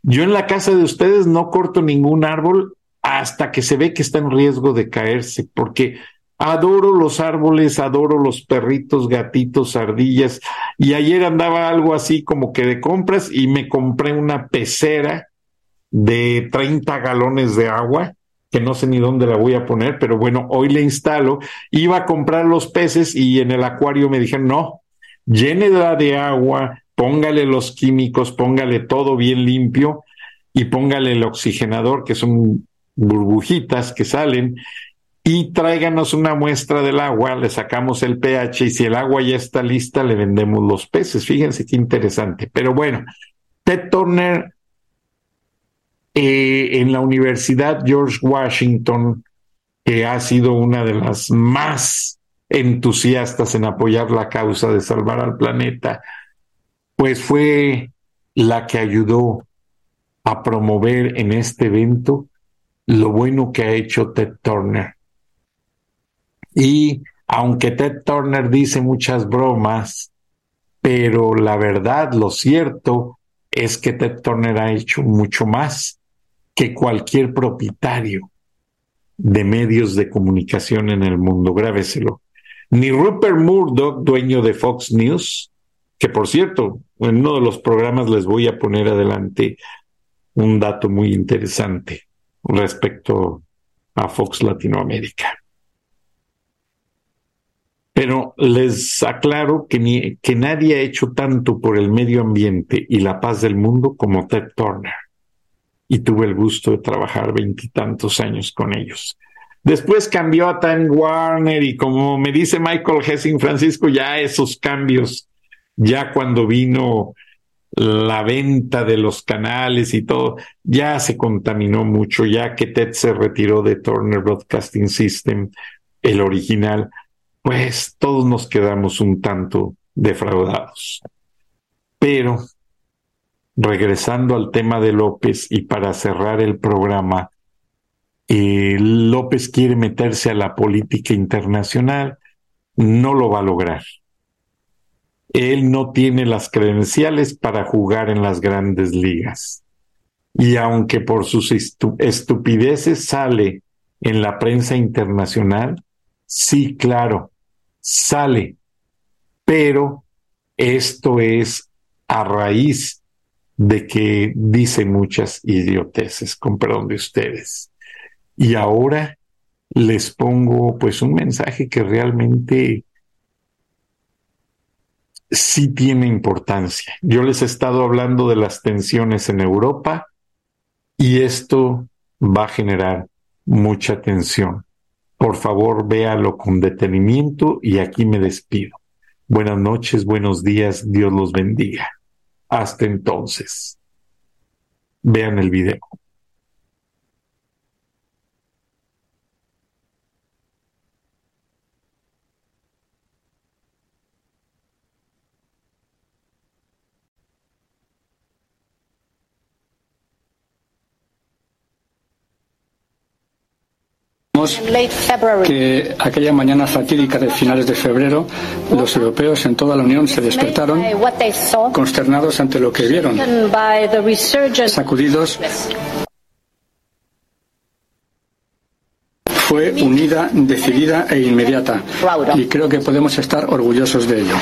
Yo en la casa de ustedes no corto ningún árbol hasta que se ve que está en riesgo de caerse, porque Adoro los árboles, adoro los perritos, gatitos, ardillas. Y ayer andaba algo así como que de compras y me compré una pecera de 30 galones de agua, que no sé ni dónde la voy a poner, pero bueno, hoy le instalo. Iba a comprar los peces y en el acuario me dijeron, no, llénela de agua, póngale los químicos, póngale todo bien limpio y póngale el oxigenador, que son burbujitas que salen, y tráiganos una muestra del agua, le sacamos el pH y si el agua ya está lista, le vendemos los peces. Fíjense qué interesante. Pero bueno, Ted Turner eh, en la Universidad George Washington, que ha sido una de las más entusiastas en apoyar la causa de salvar al planeta, pues fue la que ayudó a promover en este evento lo bueno que ha hecho Ted Turner y aunque Ted Turner dice muchas bromas, pero la verdad, lo cierto es que Ted Turner ha hecho mucho más que cualquier propietario de medios de comunicación en el mundo. Grábeselo. Ni Rupert Murdoch, dueño de Fox News, que por cierto, en uno de los programas les voy a poner adelante un dato muy interesante respecto a Fox Latinoamérica. Pero les aclaro que, que nadie ha hecho tanto por el medio ambiente y la paz del mundo como Ted Turner. Y tuve el gusto de trabajar veintitantos años con ellos. Después cambió a Time Warner y como me dice Michael Hessing Francisco, ya esos cambios, ya cuando vino la venta de los canales y todo, ya se contaminó mucho, ya que Ted se retiró de Turner Broadcasting System, el original, pues todos nos quedamos un tanto defraudados. Pero regresando al tema de López y para cerrar el programa, eh, López quiere meterse a la política internacional, no lo va a lograr. Él no tiene las credenciales para jugar en las grandes ligas. Y aunque por sus estupideces sale en la prensa internacional, sí, claro, sale, pero esto es a raíz de que dice muchas idioteces, con perdón de ustedes. Y ahora les pongo pues un mensaje que realmente sí tiene importancia. Yo les he estado hablando de las tensiones en Europa y esto va a generar mucha tensión. Por favor, véalo con detenimiento y aquí me despido. Buenas noches, buenos días, Dios los bendiga. Hasta entonces. Vean el video. Que aquella mañana fatídica de finales de febrero, los europeos en toda la Unión se despertaron consternados ante lo que vieron, sacudidos. Fue unida, decidida e inmediata. Y creo que podemos estar orgullosos de ello.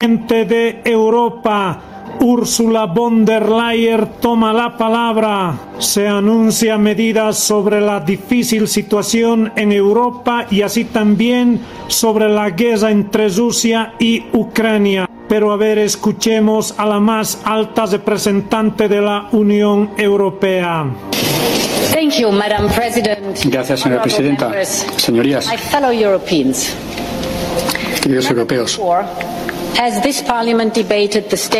Gente de Europa Úrsula von der Leyen toma la palabra. Se anuncia medidas sobre la difícil situación en Europa y así también sobre la guerra entre Rusia y Ucrania. Pero a ver, escuchemos a la más alta representante de la Unión Europea. Gracias, señora presidenta. Señorías, queridos europeos.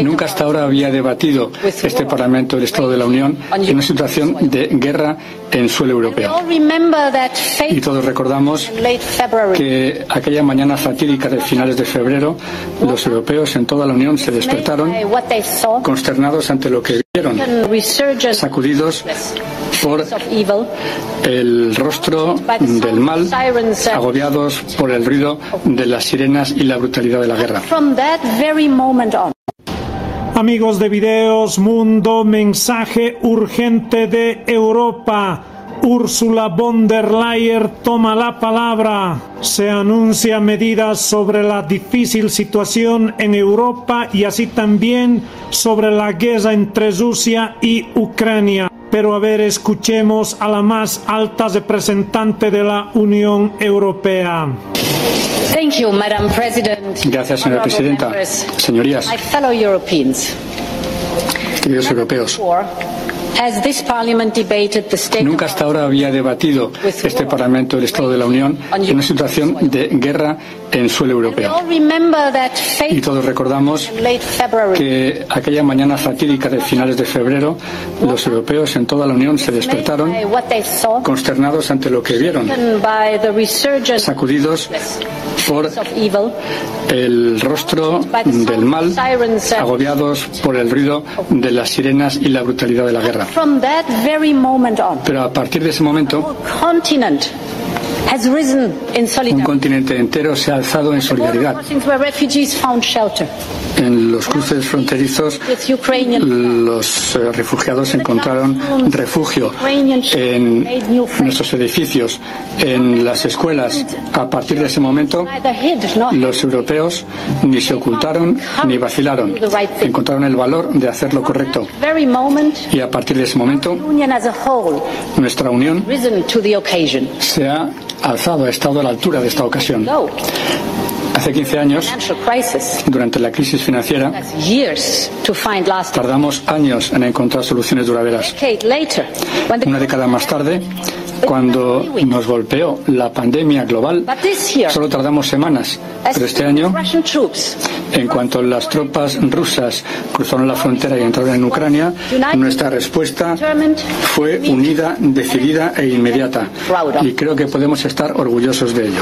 Nunca hasta ahora había debatido este Parlamento el Estado de la Unión en una situación de guerra en suelo europeo. Y todos recordamos que aquella mañana fatídica de finales de febrero, los europeos en toda la Unión se despertaron consternados ante lo que vieron, sacudidos por el rostro del mal, agobiados por el ruido de las sirenas y la brutalidad de la guerra. Amigos de Videos Mundo, mensaje urgente de Europa. Úrsula von der Leyen toma la palabra. Se anuncia medidas sobre la difícil situación en Europa y así también sobre la guerra entre Rusia y Ucrania. Pero a ver, escuchemos a la más alta representante de la Unión Europea. Gracias, señora presidenta. Señorías, queridos europeos. Nunca hasta ahora había debatido este Parlamento el Estado de la Unión en una situación de guerra en suelo europeo. Y todos recordamos que aquella mañana fatídica de finales de febrero, los europeos en toda la Unión se despertaron consternados ante lo que vieron, sacudidos por el rostro del mal, agobiados por el ruido de las sirenas y la brutalidad de la guerra. Pero a partir de ese momento, un continente entero se ha alzado en solidaridad. En los cruces fronterizos, los eh, refugiados encontraron refugio en nuestros edificios, en las escuelas. A partir de ese momento, los europeos ni se ocultaron ni vacilaron. Encontraron el valor de hacer lo correcto. Y a partir de ese momento, nuestra unión se ha alzado, ha estado a la altura de esta ocasión. Hace 15 años, durante la crisis financiera, tardamos años en encontrar soluciones duraderas. Una década más tarde, cuando nos golpeó la pandemia global, solo tardamos semanas. Pero este año, en cuanto las tropas rusas cruzaron la frontera y entraron en Ucrania, nuestra respuesta fue unida, decidida e inmediata. Y creo que podemos estar orgullosos de ello.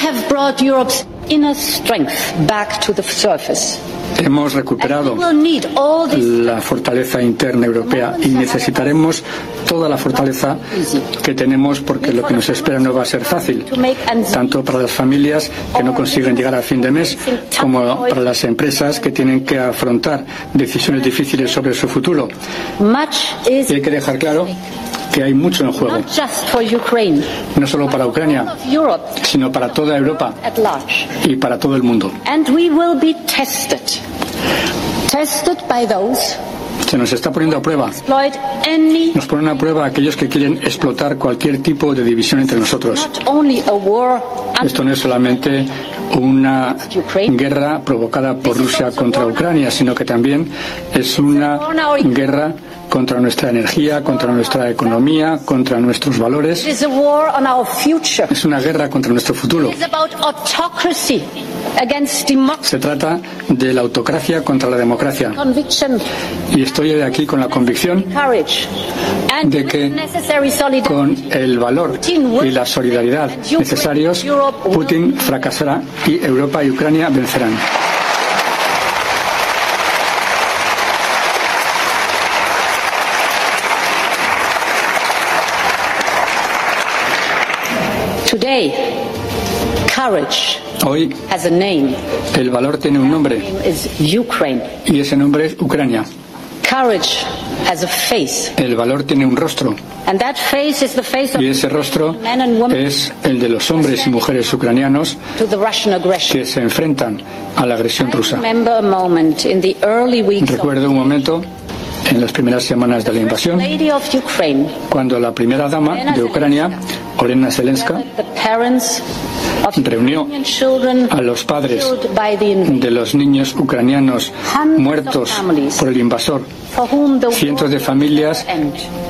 Have brought Europe's inner strength back to the surface. Hemos recuperado la fortaleza interna europea y necesitaremos toda la fortaleza que tenemos porque lo que nos espera no va a ser fácil, tanto para las familias que no consiguen llegar a fin de mes como para las empresas que tienen que afrontar decisiones difíciles sobre su futuro. Y hay que dejar claro que hay mucho en juego. No solo para Ucrania, sino para toda Europa y para todo el mundo. Se nos está poniendo a prueba. Nos ponen a prueba aquellos que quieren explotar cualquier tipo de división entre nosotros. Esto no es solamente una guerra provocada por Rusia contra Ucrania, sino que también es una guerra contra nuestra energía, contra nuestra economía, contra nuestros valores. Es una guerra contra nuestro futuro. Se trata de la autocracia contra la democracia. Y estoy aquí con la convicción de que con el valor y la solidaridad necesarios, Putin fracasará y Europa y Ucrania vencerán. Today, courage Hoy has a name. el valor tiene un nombre Is Ukraine. y ese nombre es Ucrania. Courage has a face. El valor tiene un rostro And that face is the face of y ese rostro men and women es el de los hombres y mujeres ucranianos to the Russian aggression. que se enfrentan a la agresión I rusa. remember a moment in the early weeks Recuerdo un momento en las primeras semanas de la invasión cuando la primera dama de Ucrania, Olena Zelenska, reunió a los padres de los niños ucranianos muertos por el invasor, cientos de familias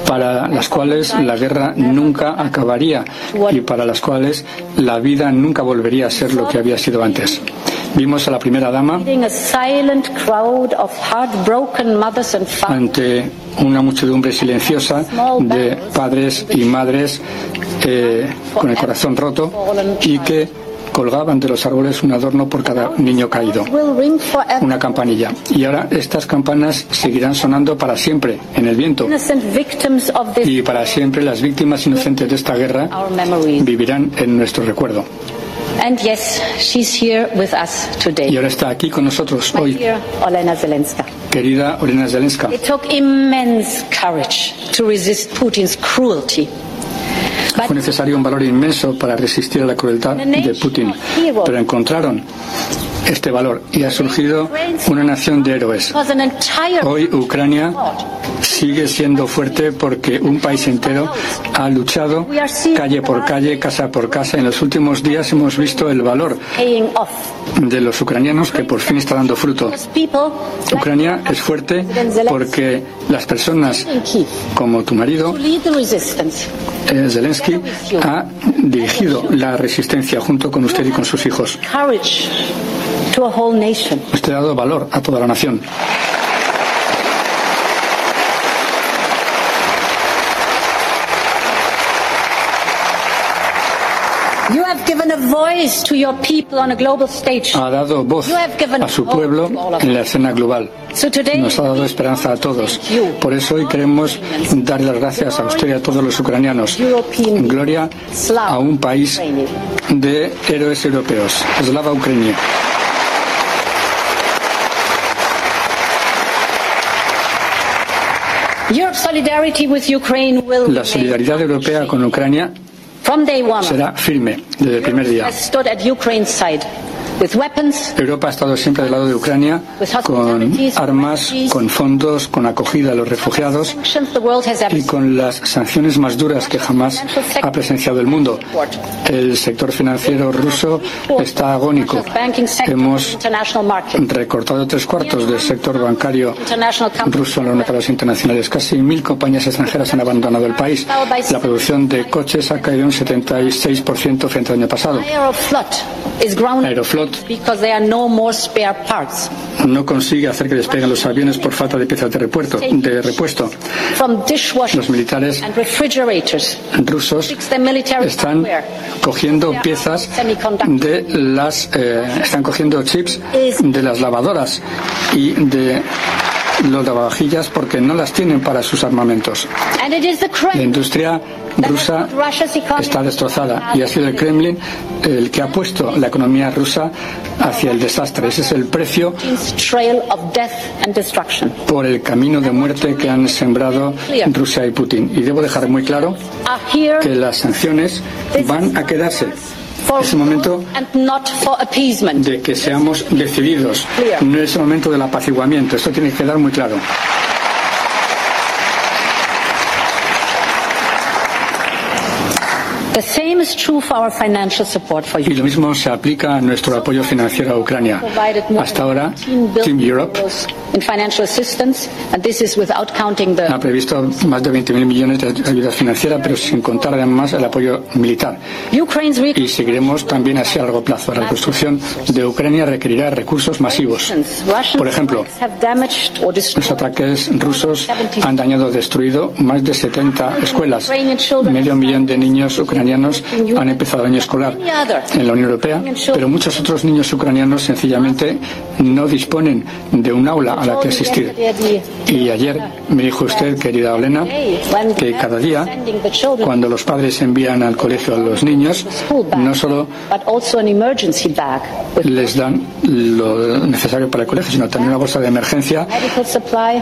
para las cuales la guerra nunca acabaría y para las cuales la vida nunca volvería a ser lo que había sido antes. Vimos a la primera dama ante una muchedumbre silenciosa de padres y madres eh, con el corazón roto y que colgaban de los árboles un adorno por cada niño caído, una campanilla. Y ahora estas campanas seguirán sonando para siempre en el viento. Y para siempre las víctimas inocentes de esta guerra vivirán en nuestro recuerdo. And yes, she's here with us Y today. ahora está aquí con nosotros My hoy, Olena Zelenska. querida Olena Zelenska. It took immense courage to resist Putin's cruelty. Fue necesario un valor inmenso para resistir a la crueldad de Putin, pero encontraron este valor y ha surgido una nación de héroes. Hoy Ucrania sigue siendo fuerte porque un país entero ha luchado calle por calle, casa por casa. En los últimos días hemos visto el valor de los ucranianos que por fin está dando fruto. Ucrania es fuerte porque las personas como tu marido, eh, Zelensky, ha dirigido la resistencia junto con usted y con sus hijos. To a whole nation. Usted ha dado valor a toda la nación. You have given a voice to your people on a global stage. Ha dado voz a su pueblo en la escena global. So today, Nos ha dado esperanza a todos. Por eso hoy queremos dar las gracias a usted y a todos los ucranianos. Gloria a un país de héroes europeos. Slava Ucrania. Europe's solidarity with Ukraine will La solidaridad europea con Ucrania será firme desde el primer día. Europa ha estado siempre del lado de Ucrania con armas, con fondos, con acogida a los refugiados sanctions the world has ever y con las sanciones más duras que jamás ha presenciado el mundo. El sector financiero ruso está agónico. Hemos recortado tres cuartos del sector bancario ruso en los mercados internacionales. Casi mil compañías extranjeras han abandonado el país. La producción de coches ha caído un 76% frente al año pasado. Aeroflot is grounded Aeroflot Aeroflot no consigue hacer que despeguen los aviones por falta de piezas de, repuesto. De repuesto. Los militares rusos están cogiendo piezas de las, eh, están cogiendo chips de las lavadoras y de los lavavajillas porque no las tienen para sus armamentos. La industria rusa está destrozada y ha sido el Kremlin el que ha puesto la economía rusa hacia el desastre. Ese es el precio por el camino de muerte que han sembrado Rusia y Putin. Y debo dejar muy claro que las sanciones van a quedarse es el momento de que seamos decididos. No es el momento del apaciguamiento. Esto tiene que quedar muy claro. Y lo mismo se aplica a nuestro apoyo financiero a Ucrania. Hasta ahora, Team Europe ha previsto más de 20.000 millones de ayuda financiera, pero sin contar además el apoyo militar. Y seguiremos también así a largo plazo. La reconstrucción de Ucrania requerirá recursos masivos. Por ejemplo, los ataques rusos han dañado o destruido más de 70 escuelas. Medio millón de niños ucranianos han empezado el año escolar en la Unión Europea, pero muchos otros niños ucranianos sencillamente no disponen de un aula a la que asistir. Y ayer me dijo usted, querida Olena, que cada día, cuando los padres envían al colegio a los niños, no solo les dan lo necesario para el colegio, sino también una bolsa de emergencia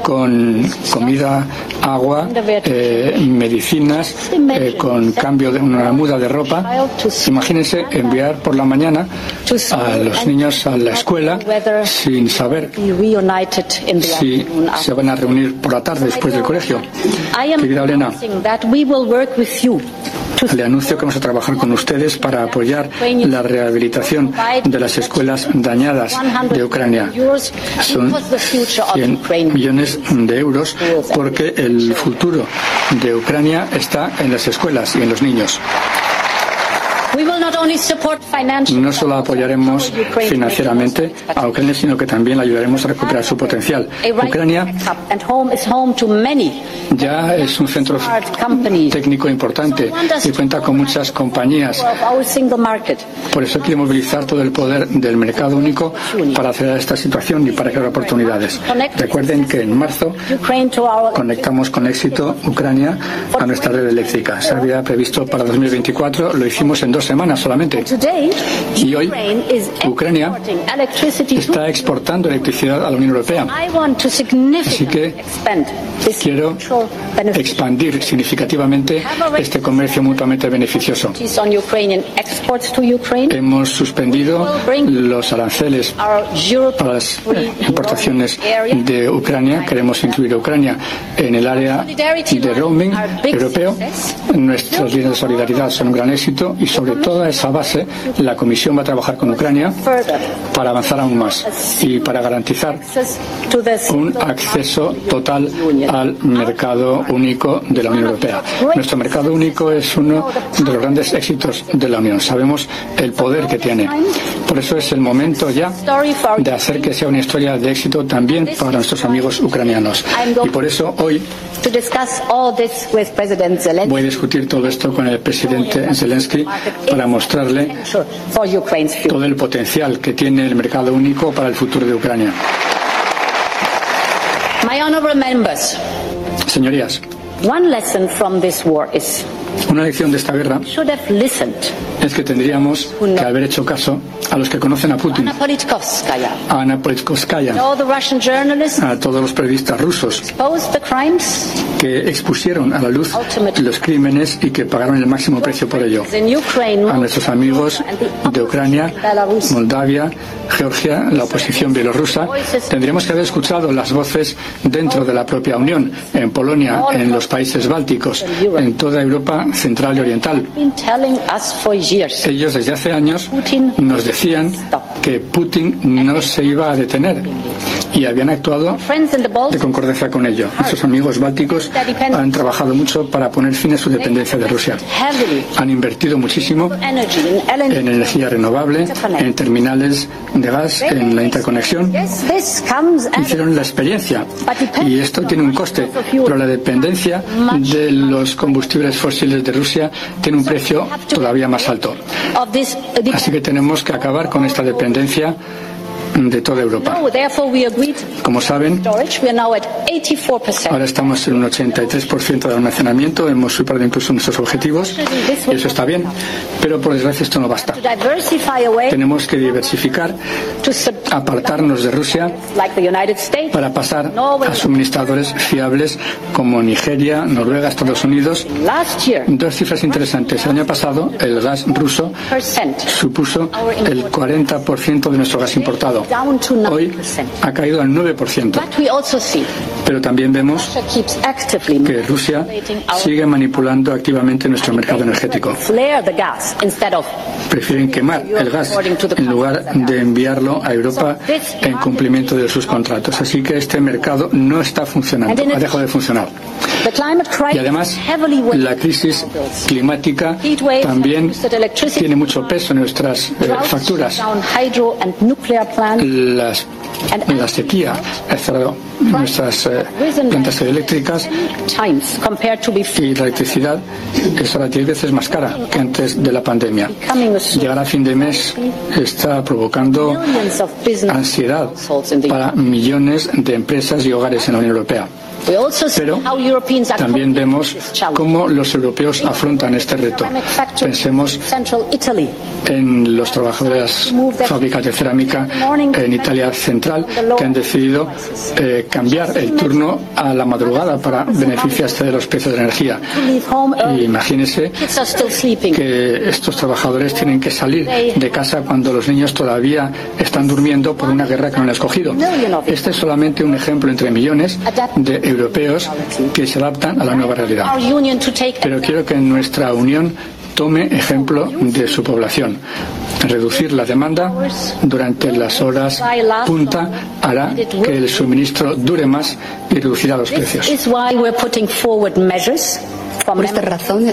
con comida, agua, eh, medicinas, eh, con cambio de una muda de ropa. Imagínense enviar por la mañana a los niños a la escuela sin saber si se van a reunir por la tarde después del colegio. Querida Elena, le anuncio que vamos a trabajar con ustedes para apoyar la rehabilitación de las escuelas dañadas de Ucrania. Son 100 millones de euros porque el futuro de Ucrania está en las escuelas y en los niños. No solo apoyaremos financieramente a Ucrania, sino que también la ayudaremos a recuperar su potencial. Ucrania ya es un centro técnico importante y cuenta con muchas compañías. Por eso quiere movilizar todo el poder del mercado único para acelerar esta situación y para crear oportunidades. Recuerden que en marzo conectamos con éxito Ucrania a nuestra red eléctrica. Se había previsto para 2024, lo hicimos en dos semanas solamente. Y hoy Ucrania está exportando electricidad a la Unión Europea. Así que quiero expandir significativmente este comercio mutuamente beneficioso. Hemos suspendido los aranceles para las importaciones de Ucrania. Queremos incluir a Ucrania en el área de roaming europeo. Nuestras líneas de solidaridad son un gran éxito y sobre toda esa base la Comisión va a trabajar con Ucrania para avanzar aún más y para garantizar un acceso total al mercado único de la Unión Europea. Nuestro mercado único es uno de los grandes éxitos de la Unión. Sabemos el poder que tiene. Por eso es el momento ya de hacer que sea una historia de éxito también para nuestros amigos ucranianos. Y por eso hoy voy a discutir todo esto con el presidente Zelensky para mostrarle todo el potencial que tiene el mercado único para el futuro de Ucrania. Señorías, una lección de esta guerra es que tendríamos que haber hecho caso a los que conocen a Putin, a Ana Politkovskaya, a todos los periodistas rusos que expusieron a la luz los crímenes y que pagaron el máximo precio por ello, a nuestros amigos de Ucrania, Moldavia, Georgia, la oposición bielorrusa. Tendríamos que haber escuchado las voces dentro de la propia Unión, en Polonia, en los países bálticos, en toda Europa Central y Oriental. Ellos desde hace años nos decían que Putin no se iba a detener y habían actuado de concordancia con ello. Nuestros amigos bálticos han trabajado mucho para poner fin a su dependencia de Rusia. Han invertido muchísimo en energía renovable, en terminales de gas, en la interconexión. Hicieron la experiencia y esto tiene un coste, pero la dependencia de los combustibles fósiles de Rusia tiene un precio todavía más alto. Así que tenemos que acabar con esta dependencia de toda Europa. Como saben, ahora estamos en un 83% de almacenamiento, hemos superado incluso nuestros objetivos y eso está bien, pero por desgracia esto no basta. Tenemos que diversificar, apartarnos de Rusia para pasar a suministradores fiables como Nigeria, Noruega, Estados Unidos. Dos cifras interesantes. El año pasado el gas ruso supuso el 40% de nuestro gas importado. Hoy ha caído al 9%. Pero también vemos que Rusia sigue manipulando activamente nuestro mercado energético. Prefieren quemar el gas en lugar de enviarlo a Europa en cumplimiento de sus contratos. Así que este mercado no está funcionando, ha dejado de funcionar. Y además, la crisis climática también tiene mucho peso en nuestras eh, facturas las, la sequía ha cerrado nuestras eh, plantas eléctricas y la electricidad es ahora 10 veces más cara que antes de la pandemia. Llegar a fin de mes está provocando ansiedad para millones de empresas y hogares en la Unión Europea. Pero también vemos cómo los europeos afrontan este reto. Pensemos en los trabajadores de fábricas de cerámica en Italia Central que han decidido eh, cambiar el turno a la madrugada para beneficiarse de los precios de energía. Y imagínense que estos trabajadores tienen que salir de casa cuando los niños todavía están durmiendo por una guerra que no han escogido. Este es solamente un ejemplo entre millones de europeos que se adaptan a la nueva realidad. Pero quiero que nuestra Unión tome ejemplo de su población. Reducir la demanda durante las horas punta hará que el suministro dure más y reducirá los precios. Por esta razón,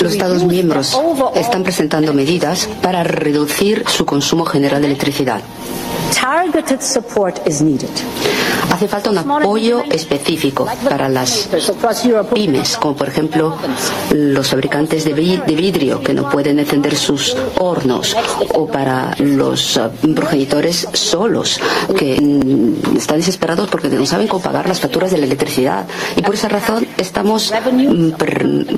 los Estados miembros están presentando medidas para reducir su consumo general de electricidad. Hace falta un apoyo específico para las pymes, como por ejemplo los fabricantes de vidrio que no pueden encender sus hornos, o para los uh, progenitores solos que mm, están desesperados porque no saben cómo pagar las facturas de la electricidad. Y por esa razón estamos mm,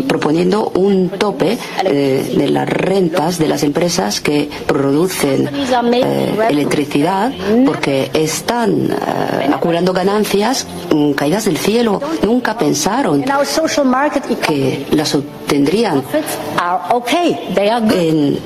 proponiendo un tope eh, de las rentas de las empresas que producen eh, electricidad porque están eh, acumulando ganancias mm, caídas del cielo. Nunca pensaron que las obtendrían.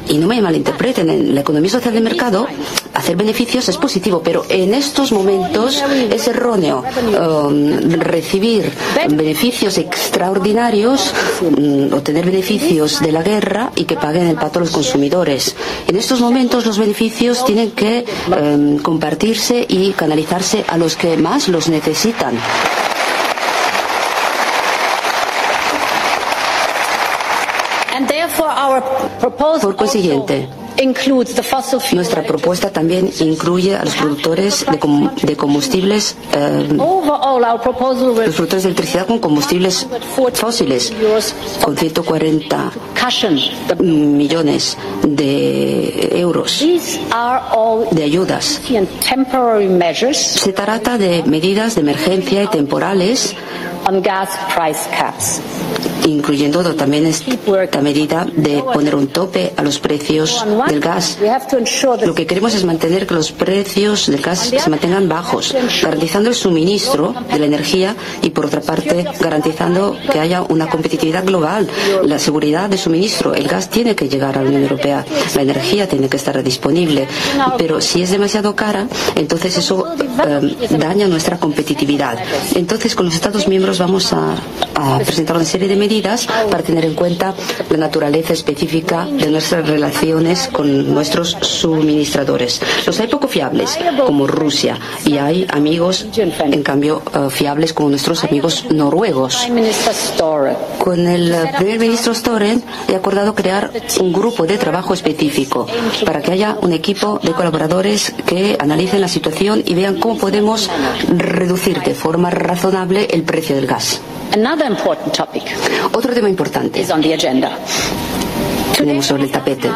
y no me malinterpreten, en la economía social de mercado hacer beneficios es positivo, pero en estos momentos es erróneo um, recibir beneficios extraordinarios, um, obtener beneficios de la guerra y que paguen el pato los consumidores. En estos momentos los beneficios tienen que um, compartirse y canalizarse a los que más los necesitan. Por consiguiente, nuestra propuesta también incluye a los productores de, combustibles, eh, los productores de electricidad con combustibles fósiles, con 140 millones de euros de ayudas. Se trata de medidas de emergencia y temporales incluyendo también esta medida de poner un tope a los precios del gas. Lo que queremos es mantener que los precios del gas se mantengan bajos, garantizando el suministro de la energía y, por otra parte, garantizando que haya una competitividad global, la seguridad de suministro. El gas tiene que llegar a la Unión Europea, la energía tiene que estar disponible, pero si es demasiado cara, entonces eso eh, daña nuestra competitividad. Entonces, con los Estados miembros vamos a, presentar una serie de medidas para tener en cuenta la naturaleza específica de nuestras relaciones con nuestros suministradores. Poco fiables, como Rusia, y hay amigos, en cambio, eh, fiables como nuestros amigos noruegos. Con el primer ministro Storen he acordado crear un grupo de trabajo específico para que haya un equipo de colaboradores que analicen la situación y vean cómo podemos reducir de forma razonable el precio del gas. Otro tema importante tenemos sobre el tapete.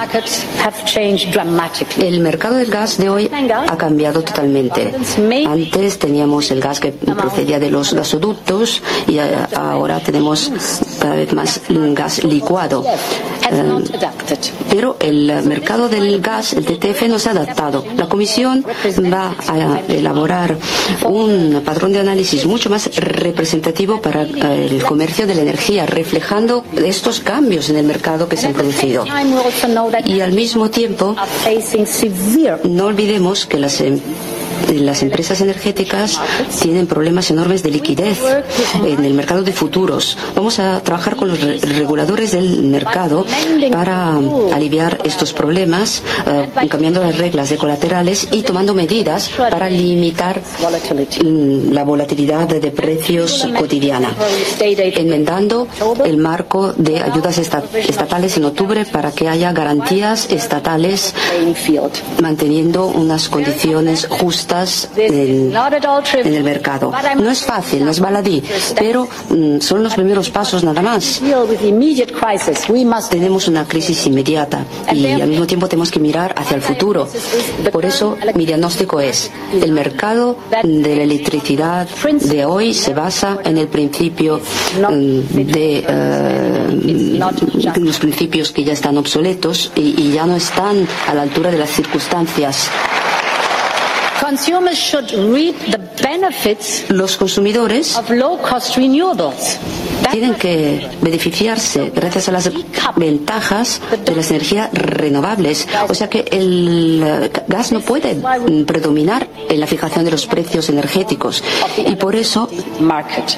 El mercado del gas de hoy ha cambiado totalmente. Antes teníamos el gas que procedía de los gasoductos y ahora tenemos cada vez más gas licuado. Eh, pero el mercado del gas, el TTF, no se ha adaptado. La Comisión va a elaborar un patrón de análisis mucho más representativo para eh, el comercio de la energía, reflejando estos cambios en el mercado que se han producido. Y al mismo tiempo, no olvidemos que las em- las empresas energéticas tienen problemas enormes de liquidez en el mercado de futuros. Vamos a trabajar con los reguladores del mercado para aliviar estos problemas, eh, cambiando las reglas de colaterales y tomando medidas para limitar mm, la volatilidad de precios cotidiana, enmendando el marco de ayudas estatales en octubre para que haya garantías estatales manteniendo unas condiciones justas en, el mercado. No es fácil, no es baladí, pero mm, son los primeros pasos nada más. Tenemos una crisis inmediata y al mismo tiempo tenemos que mirar hacia el futuro. Por eso mi diagnóstico es, el mercado de la electricidad de hoy se basa en el principio mm, de eh, los principios que ya están obsoletos y ya no están a la altura de las circunstancias. Los consumidores tienen que beneficiarse gracias a las ventajas de las energías renovables. O sea que el gas no puede predominar en la fijación de los precios energéticos. Y por eso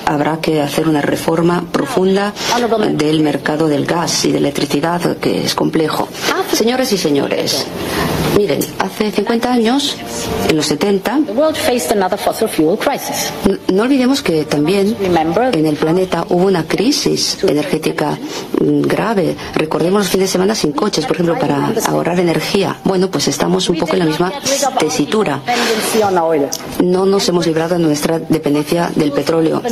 habrá que hacer una reforma profunda del mercado del gas y de electricidad que es complejo. Señoras y señores, miren, hace 50 años, en los 70, no olvidemos que también en el planeta hubo una crisis energética grave. Recordemos los fines de semana sin coches, por ejemplo, para ahorrar energía. Bueno, pues estamos un poco en la misma tesitura. No nos hemos librado de nuestra dependencia del petróleo.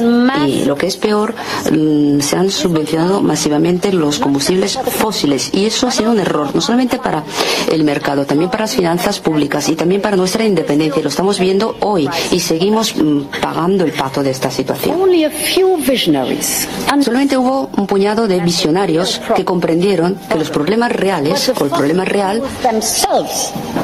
Y lo que es peor, mm, se han subvencionado masivamente los combustibles fósiles. Y eso ha sido un error, no solamente para el mercado, también para las finanzas públicas y también para nuestra independencia. Lo estamos viendo hoy y seguimos mm, pagando el pato de esta situación. Solamente hubo un puñado de visionarios que comprendieron que los problemas reales, el problema real,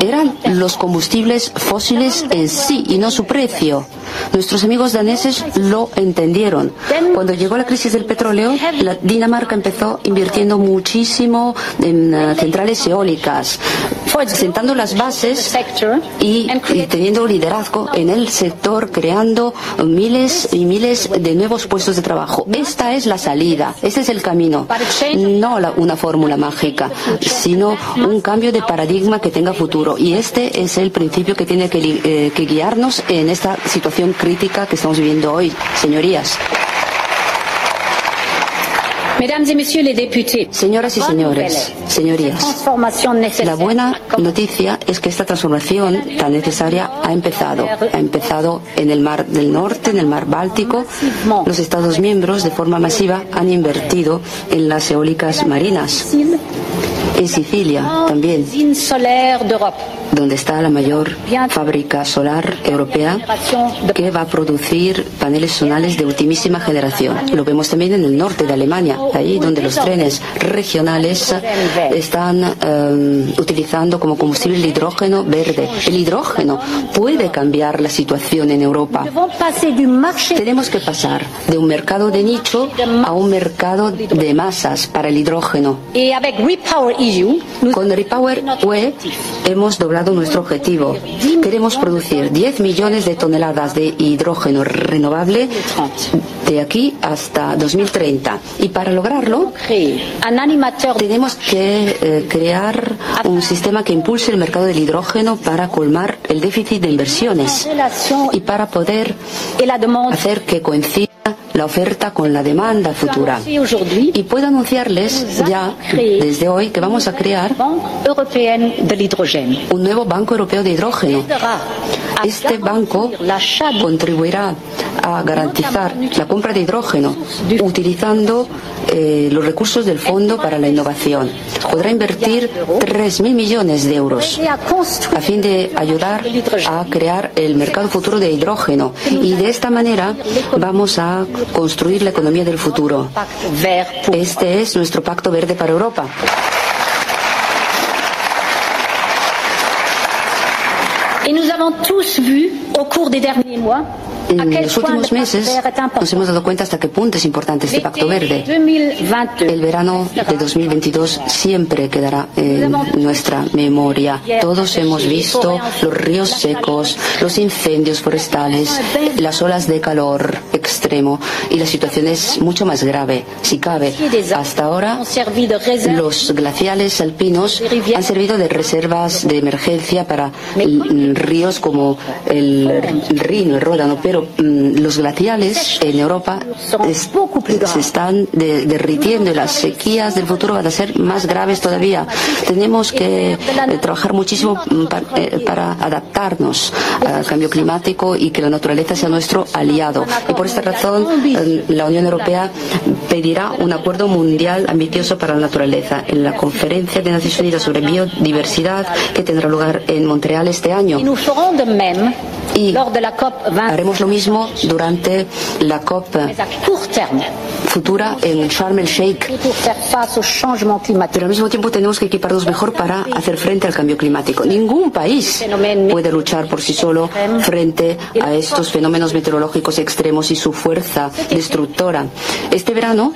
eran los combustibles fósiles en sí y no su precio. Nuestros amigos daneses lo entendieron. Cuando llegó la crisis del petróleo, Dinamarca empezó invirtiendo muchísimo en uh, centrales eólicas, sentando las bases y, teniendo liderazgo en el sector, creando miles y miles de nuevos puestos de trabajo. Esta es la salida, este es el camino. No una fórmula mágica, sino un cambio de paradigma que tenga futuro. Y este es el principio que tiene que eh, guiarnos en esta situación crítica que estamos viviendo hoy, señorías. Señoras y señores, señorías, la buena noticia es que esta transformación tan necesaria ha empezado. Ha empezado en el Mar del Norte, en el Mar Báltico. Los Estados miembros de forma masiva han invertido en las eólicas marinas. En Sicilia también donde está la mayor fábrica solar europea que va a producir paneles solares de ultimísima generación. Lo vemos también en el norte de Alemania, ahí donde los trenes regionales están em, utilizando como combustible el hidrógeno verde. El hidrógeno puede cambiar la situación en Europa. Tenemos que pasar de un mercado de nicho a un mercado de masas para el hidrógeno. Con Repower UE hemos doblado nuestro objetivo. Queremos producir 10 millones de toneladas de hidrógeno renovable de aquí hasta 2030. Y para lograrlo, tenemos que eh, crear un sistema que impulse el mercado del hidrógeno para colmar el déficit de inversiones y para poder hacer que coincida la oferta con la demanda futura. Y puedo anunciarles ya desde hoy que vamos a crear un nuevo Banco Europeo de Hidrógeno. Este banco contribuirá a garantizar la compra de hidrógeno utilizando eh, los recursos del Fondo para la Innovación. Podrá invertir 3.000 millones de euros a fin de ayudar a crear el mercado futuro de hidrógeno y de esta manera vamos a construir la economía del futuro. Este es nuestro Pacto Verde para Europa. En los últimos meses nos hemos dado cuenta hasta qué punto es importante este pacto verde. El verano de 2022 siempre quedará en nuestra memoria. Todos hemos visto los ríos secos, los incendios forestales, las olas de calor extremo y la situación es mucho más grave, si cabe. Hasta ahora, los glaciales alpinos han servido de reservas de emergencia para ríos como el Rino, el Ródano, pero Mm, los glaciales en Europa se están derritiendo y las sequías del futuro van a ser más graves todavía. Tenemos que eh, trabajar muchísimo mm, eh, para adaptarnos al cambio climático y que la naturaleza sea nuestro aliado. Y por esta razón la Unión Europea pedirá un acuerdo mundial ambicioso para la naturaleza en la conferencia de Naciones Unidas sobre biodiversidad que tendrá lugar en Montreal este año. Y haremos lo mismo durante la COP futura en Sharm el Sheikh. Pero al mismo tiempo tenemos que equiparnos mejor para hacer frente al cambio climático. Ningún país puede luchar por sí solo frente a estos fenómenos meteorológicos extremos y su fuerza destructora. Este verano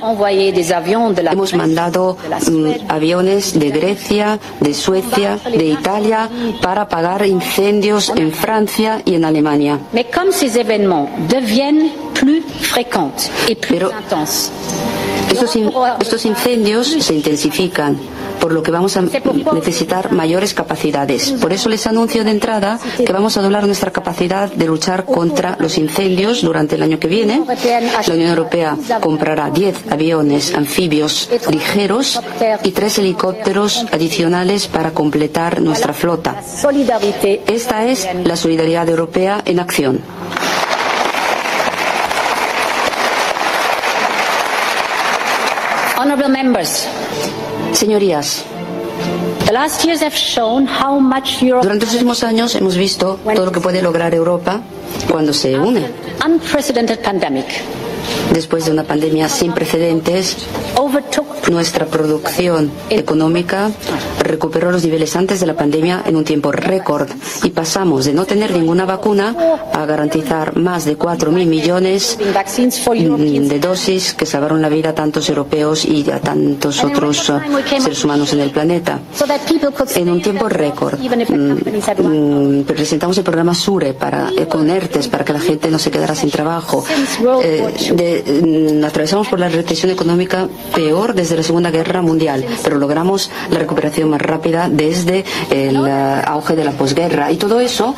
hemos mandado mm, aviones de Grecia, de Suecia, de Italia para apagar incendios en Francia y en Alemania. Pero estos incendios se intensifican por lo que vamos a necesitar mayores capacidades. Por eso les anuncio de entrada que vamos a doblar nuestra capacidad de luchar contra los incendios durante el año que viene. La Unión Europea comprará 10 aviones anfibios ligeros y tres helicópteros adicionales para completar nuestra flota. Esta es la solidaridad europea en acción. Señorías, durante los últimos años hemos visto todo lo que puede lograr Europa cuando se une. después de una pandemia sin precedentes, nuestra producción económica recuperó los niveles antes de la pandemia en un tiempo récord y pasamos de no tener ninguna vacuna a garantizar más de 4.000 millones de dosis que salvaron la vida a tantos europeos y a tantos otros uh, seres humanos en el planeta. En un tiempo récord mm, mm, presentamos el programa SURE para, eh, con ERTES para que la gente no se quedara sin trabajo. Eh, Mm, atravesamos por la recesión económica peor desde la Segunda Guerra Mundial, pero logramos la recuperación más rápida desde el uh, auge de la posguerra. Y todo eso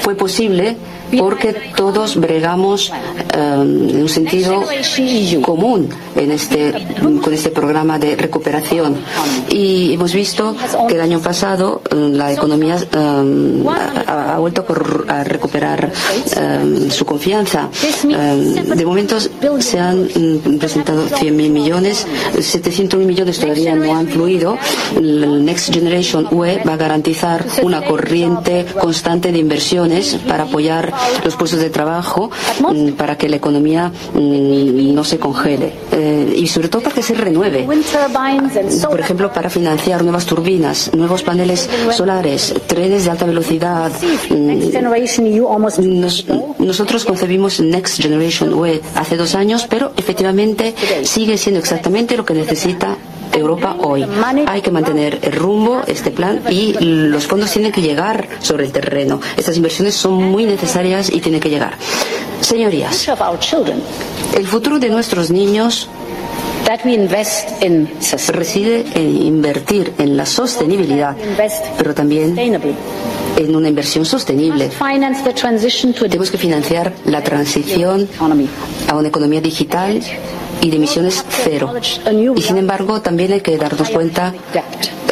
fue posible porque todos bregamos um, en un sentido común en este, con este programa de recuperación. Y hemos visto que el año pasado um, la economía um, ha, vuelto a recuperar su confianza. de momento se han mm, presentado 100.000 millones, 700.000 millones todavía no han fluido. El Next Generation UE va a garantizar una corriente constante de inversiones para apoyar los puestos de trabajo, mm, para que la economía mm, no se congele eh, y sobre todo para que se renueve. Por ejemplo, para financiar nuevas turbinas, nuevos paneles solares, trenes de alta velocidad. nosotros concebimos Next Generation UE hace dos años pero efectivamente sigue siendo exactamente lo que necesita Europa hoy. Hay que mantener el rumbo, este plan, y los fondos tienen que llegar sobre el terreno. Estas inversiones son muy necesarias y tienen que llegar. Señorías, el futuro de nuestros niños reside en invertir en la sostenibilidad, pero también en una inversión sostenible. Tenemos que financiar la transición a una economía digital y de emisiones cero. Y sin embargo, también hay que darnos cuenta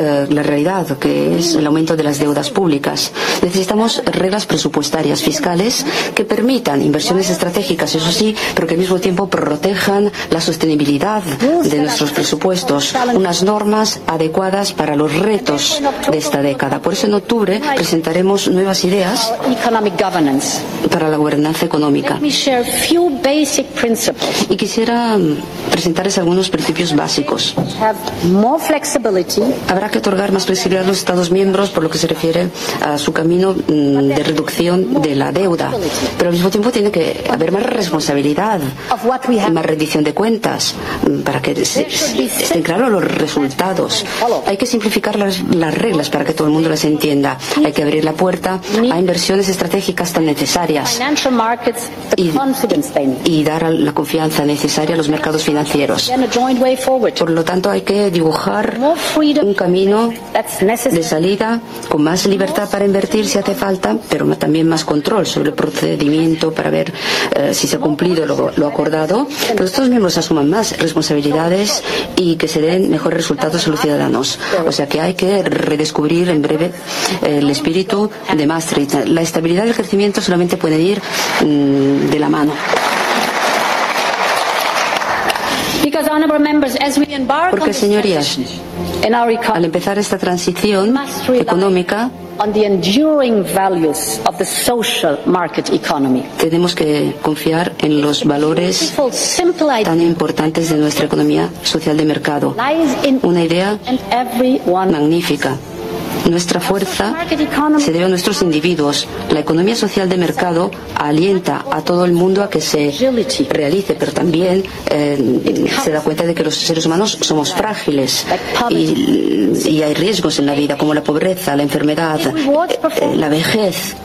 eh, la realidad, que es el aumento de las deudas públicas. Necesitamos reglas presupuestarias fiscales que permitan inversiones estratégicas, eso sí, pero que al mismo tiempo protejan la sostenibilidad de nuestros presupuestos, unas normas adecuadas para los retos de esta década. Por eso en octubre presentaremos nuevas ideas para la gobernanza económica. Y quisiera presentarles algunos principios básicos. Habrá que otorgar más flexibilidad a los Estados miembros por lo que se refiere a su camino mm, de reducción de la deuda. Pero al mismo tiempo tiene que haber más responsabilidad, más rendición de cuentas, mm, para que estén claros los resultados. Hay que simplificar las, las reglas para que todo el mundo las entienda. Hay que abrir la puerta a inversiones estratégicas tan necesarias y, y dar la confianza necesaria a los mercados financieros. Por lo tanto, hay que dibujar un camino de salida con más libertad para invertir si hace falta, pero también más control sobre el procedimiento para ver eh, si se ha cumplido lo, acordado. Pero estos miembros asuman más responsabilidades y que se den mejores resultados a los ciudadanos. O sea que hay que redescubrir en breve eh, el espíritu de Maastricht. La estabilidad y el crecimiento solamente pueden ir mm, de la mano. Porque, señorías, al empezar esta transición económica, tenemos que confiar en los valores tan importantes de nuestra economía social de mercado. Una idea magnífica nuestra fuerza se debe a nuestros individuos. La economía social de mercado alienta a todo el mundo a que se realice, pero también eh, se da cuenta de que los seres humanos somos frágiles y, hay riesgos en la vida, como la pobreza, la enfermedad, eh, la vejez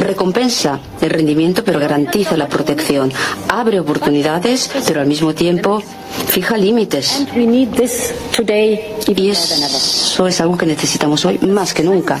recompensa el rendimiento pero garantiza la protección, abre oportunidades pero al mismo tiempo fija límites. Y eso es algo que necesitamos hoy más que nunca.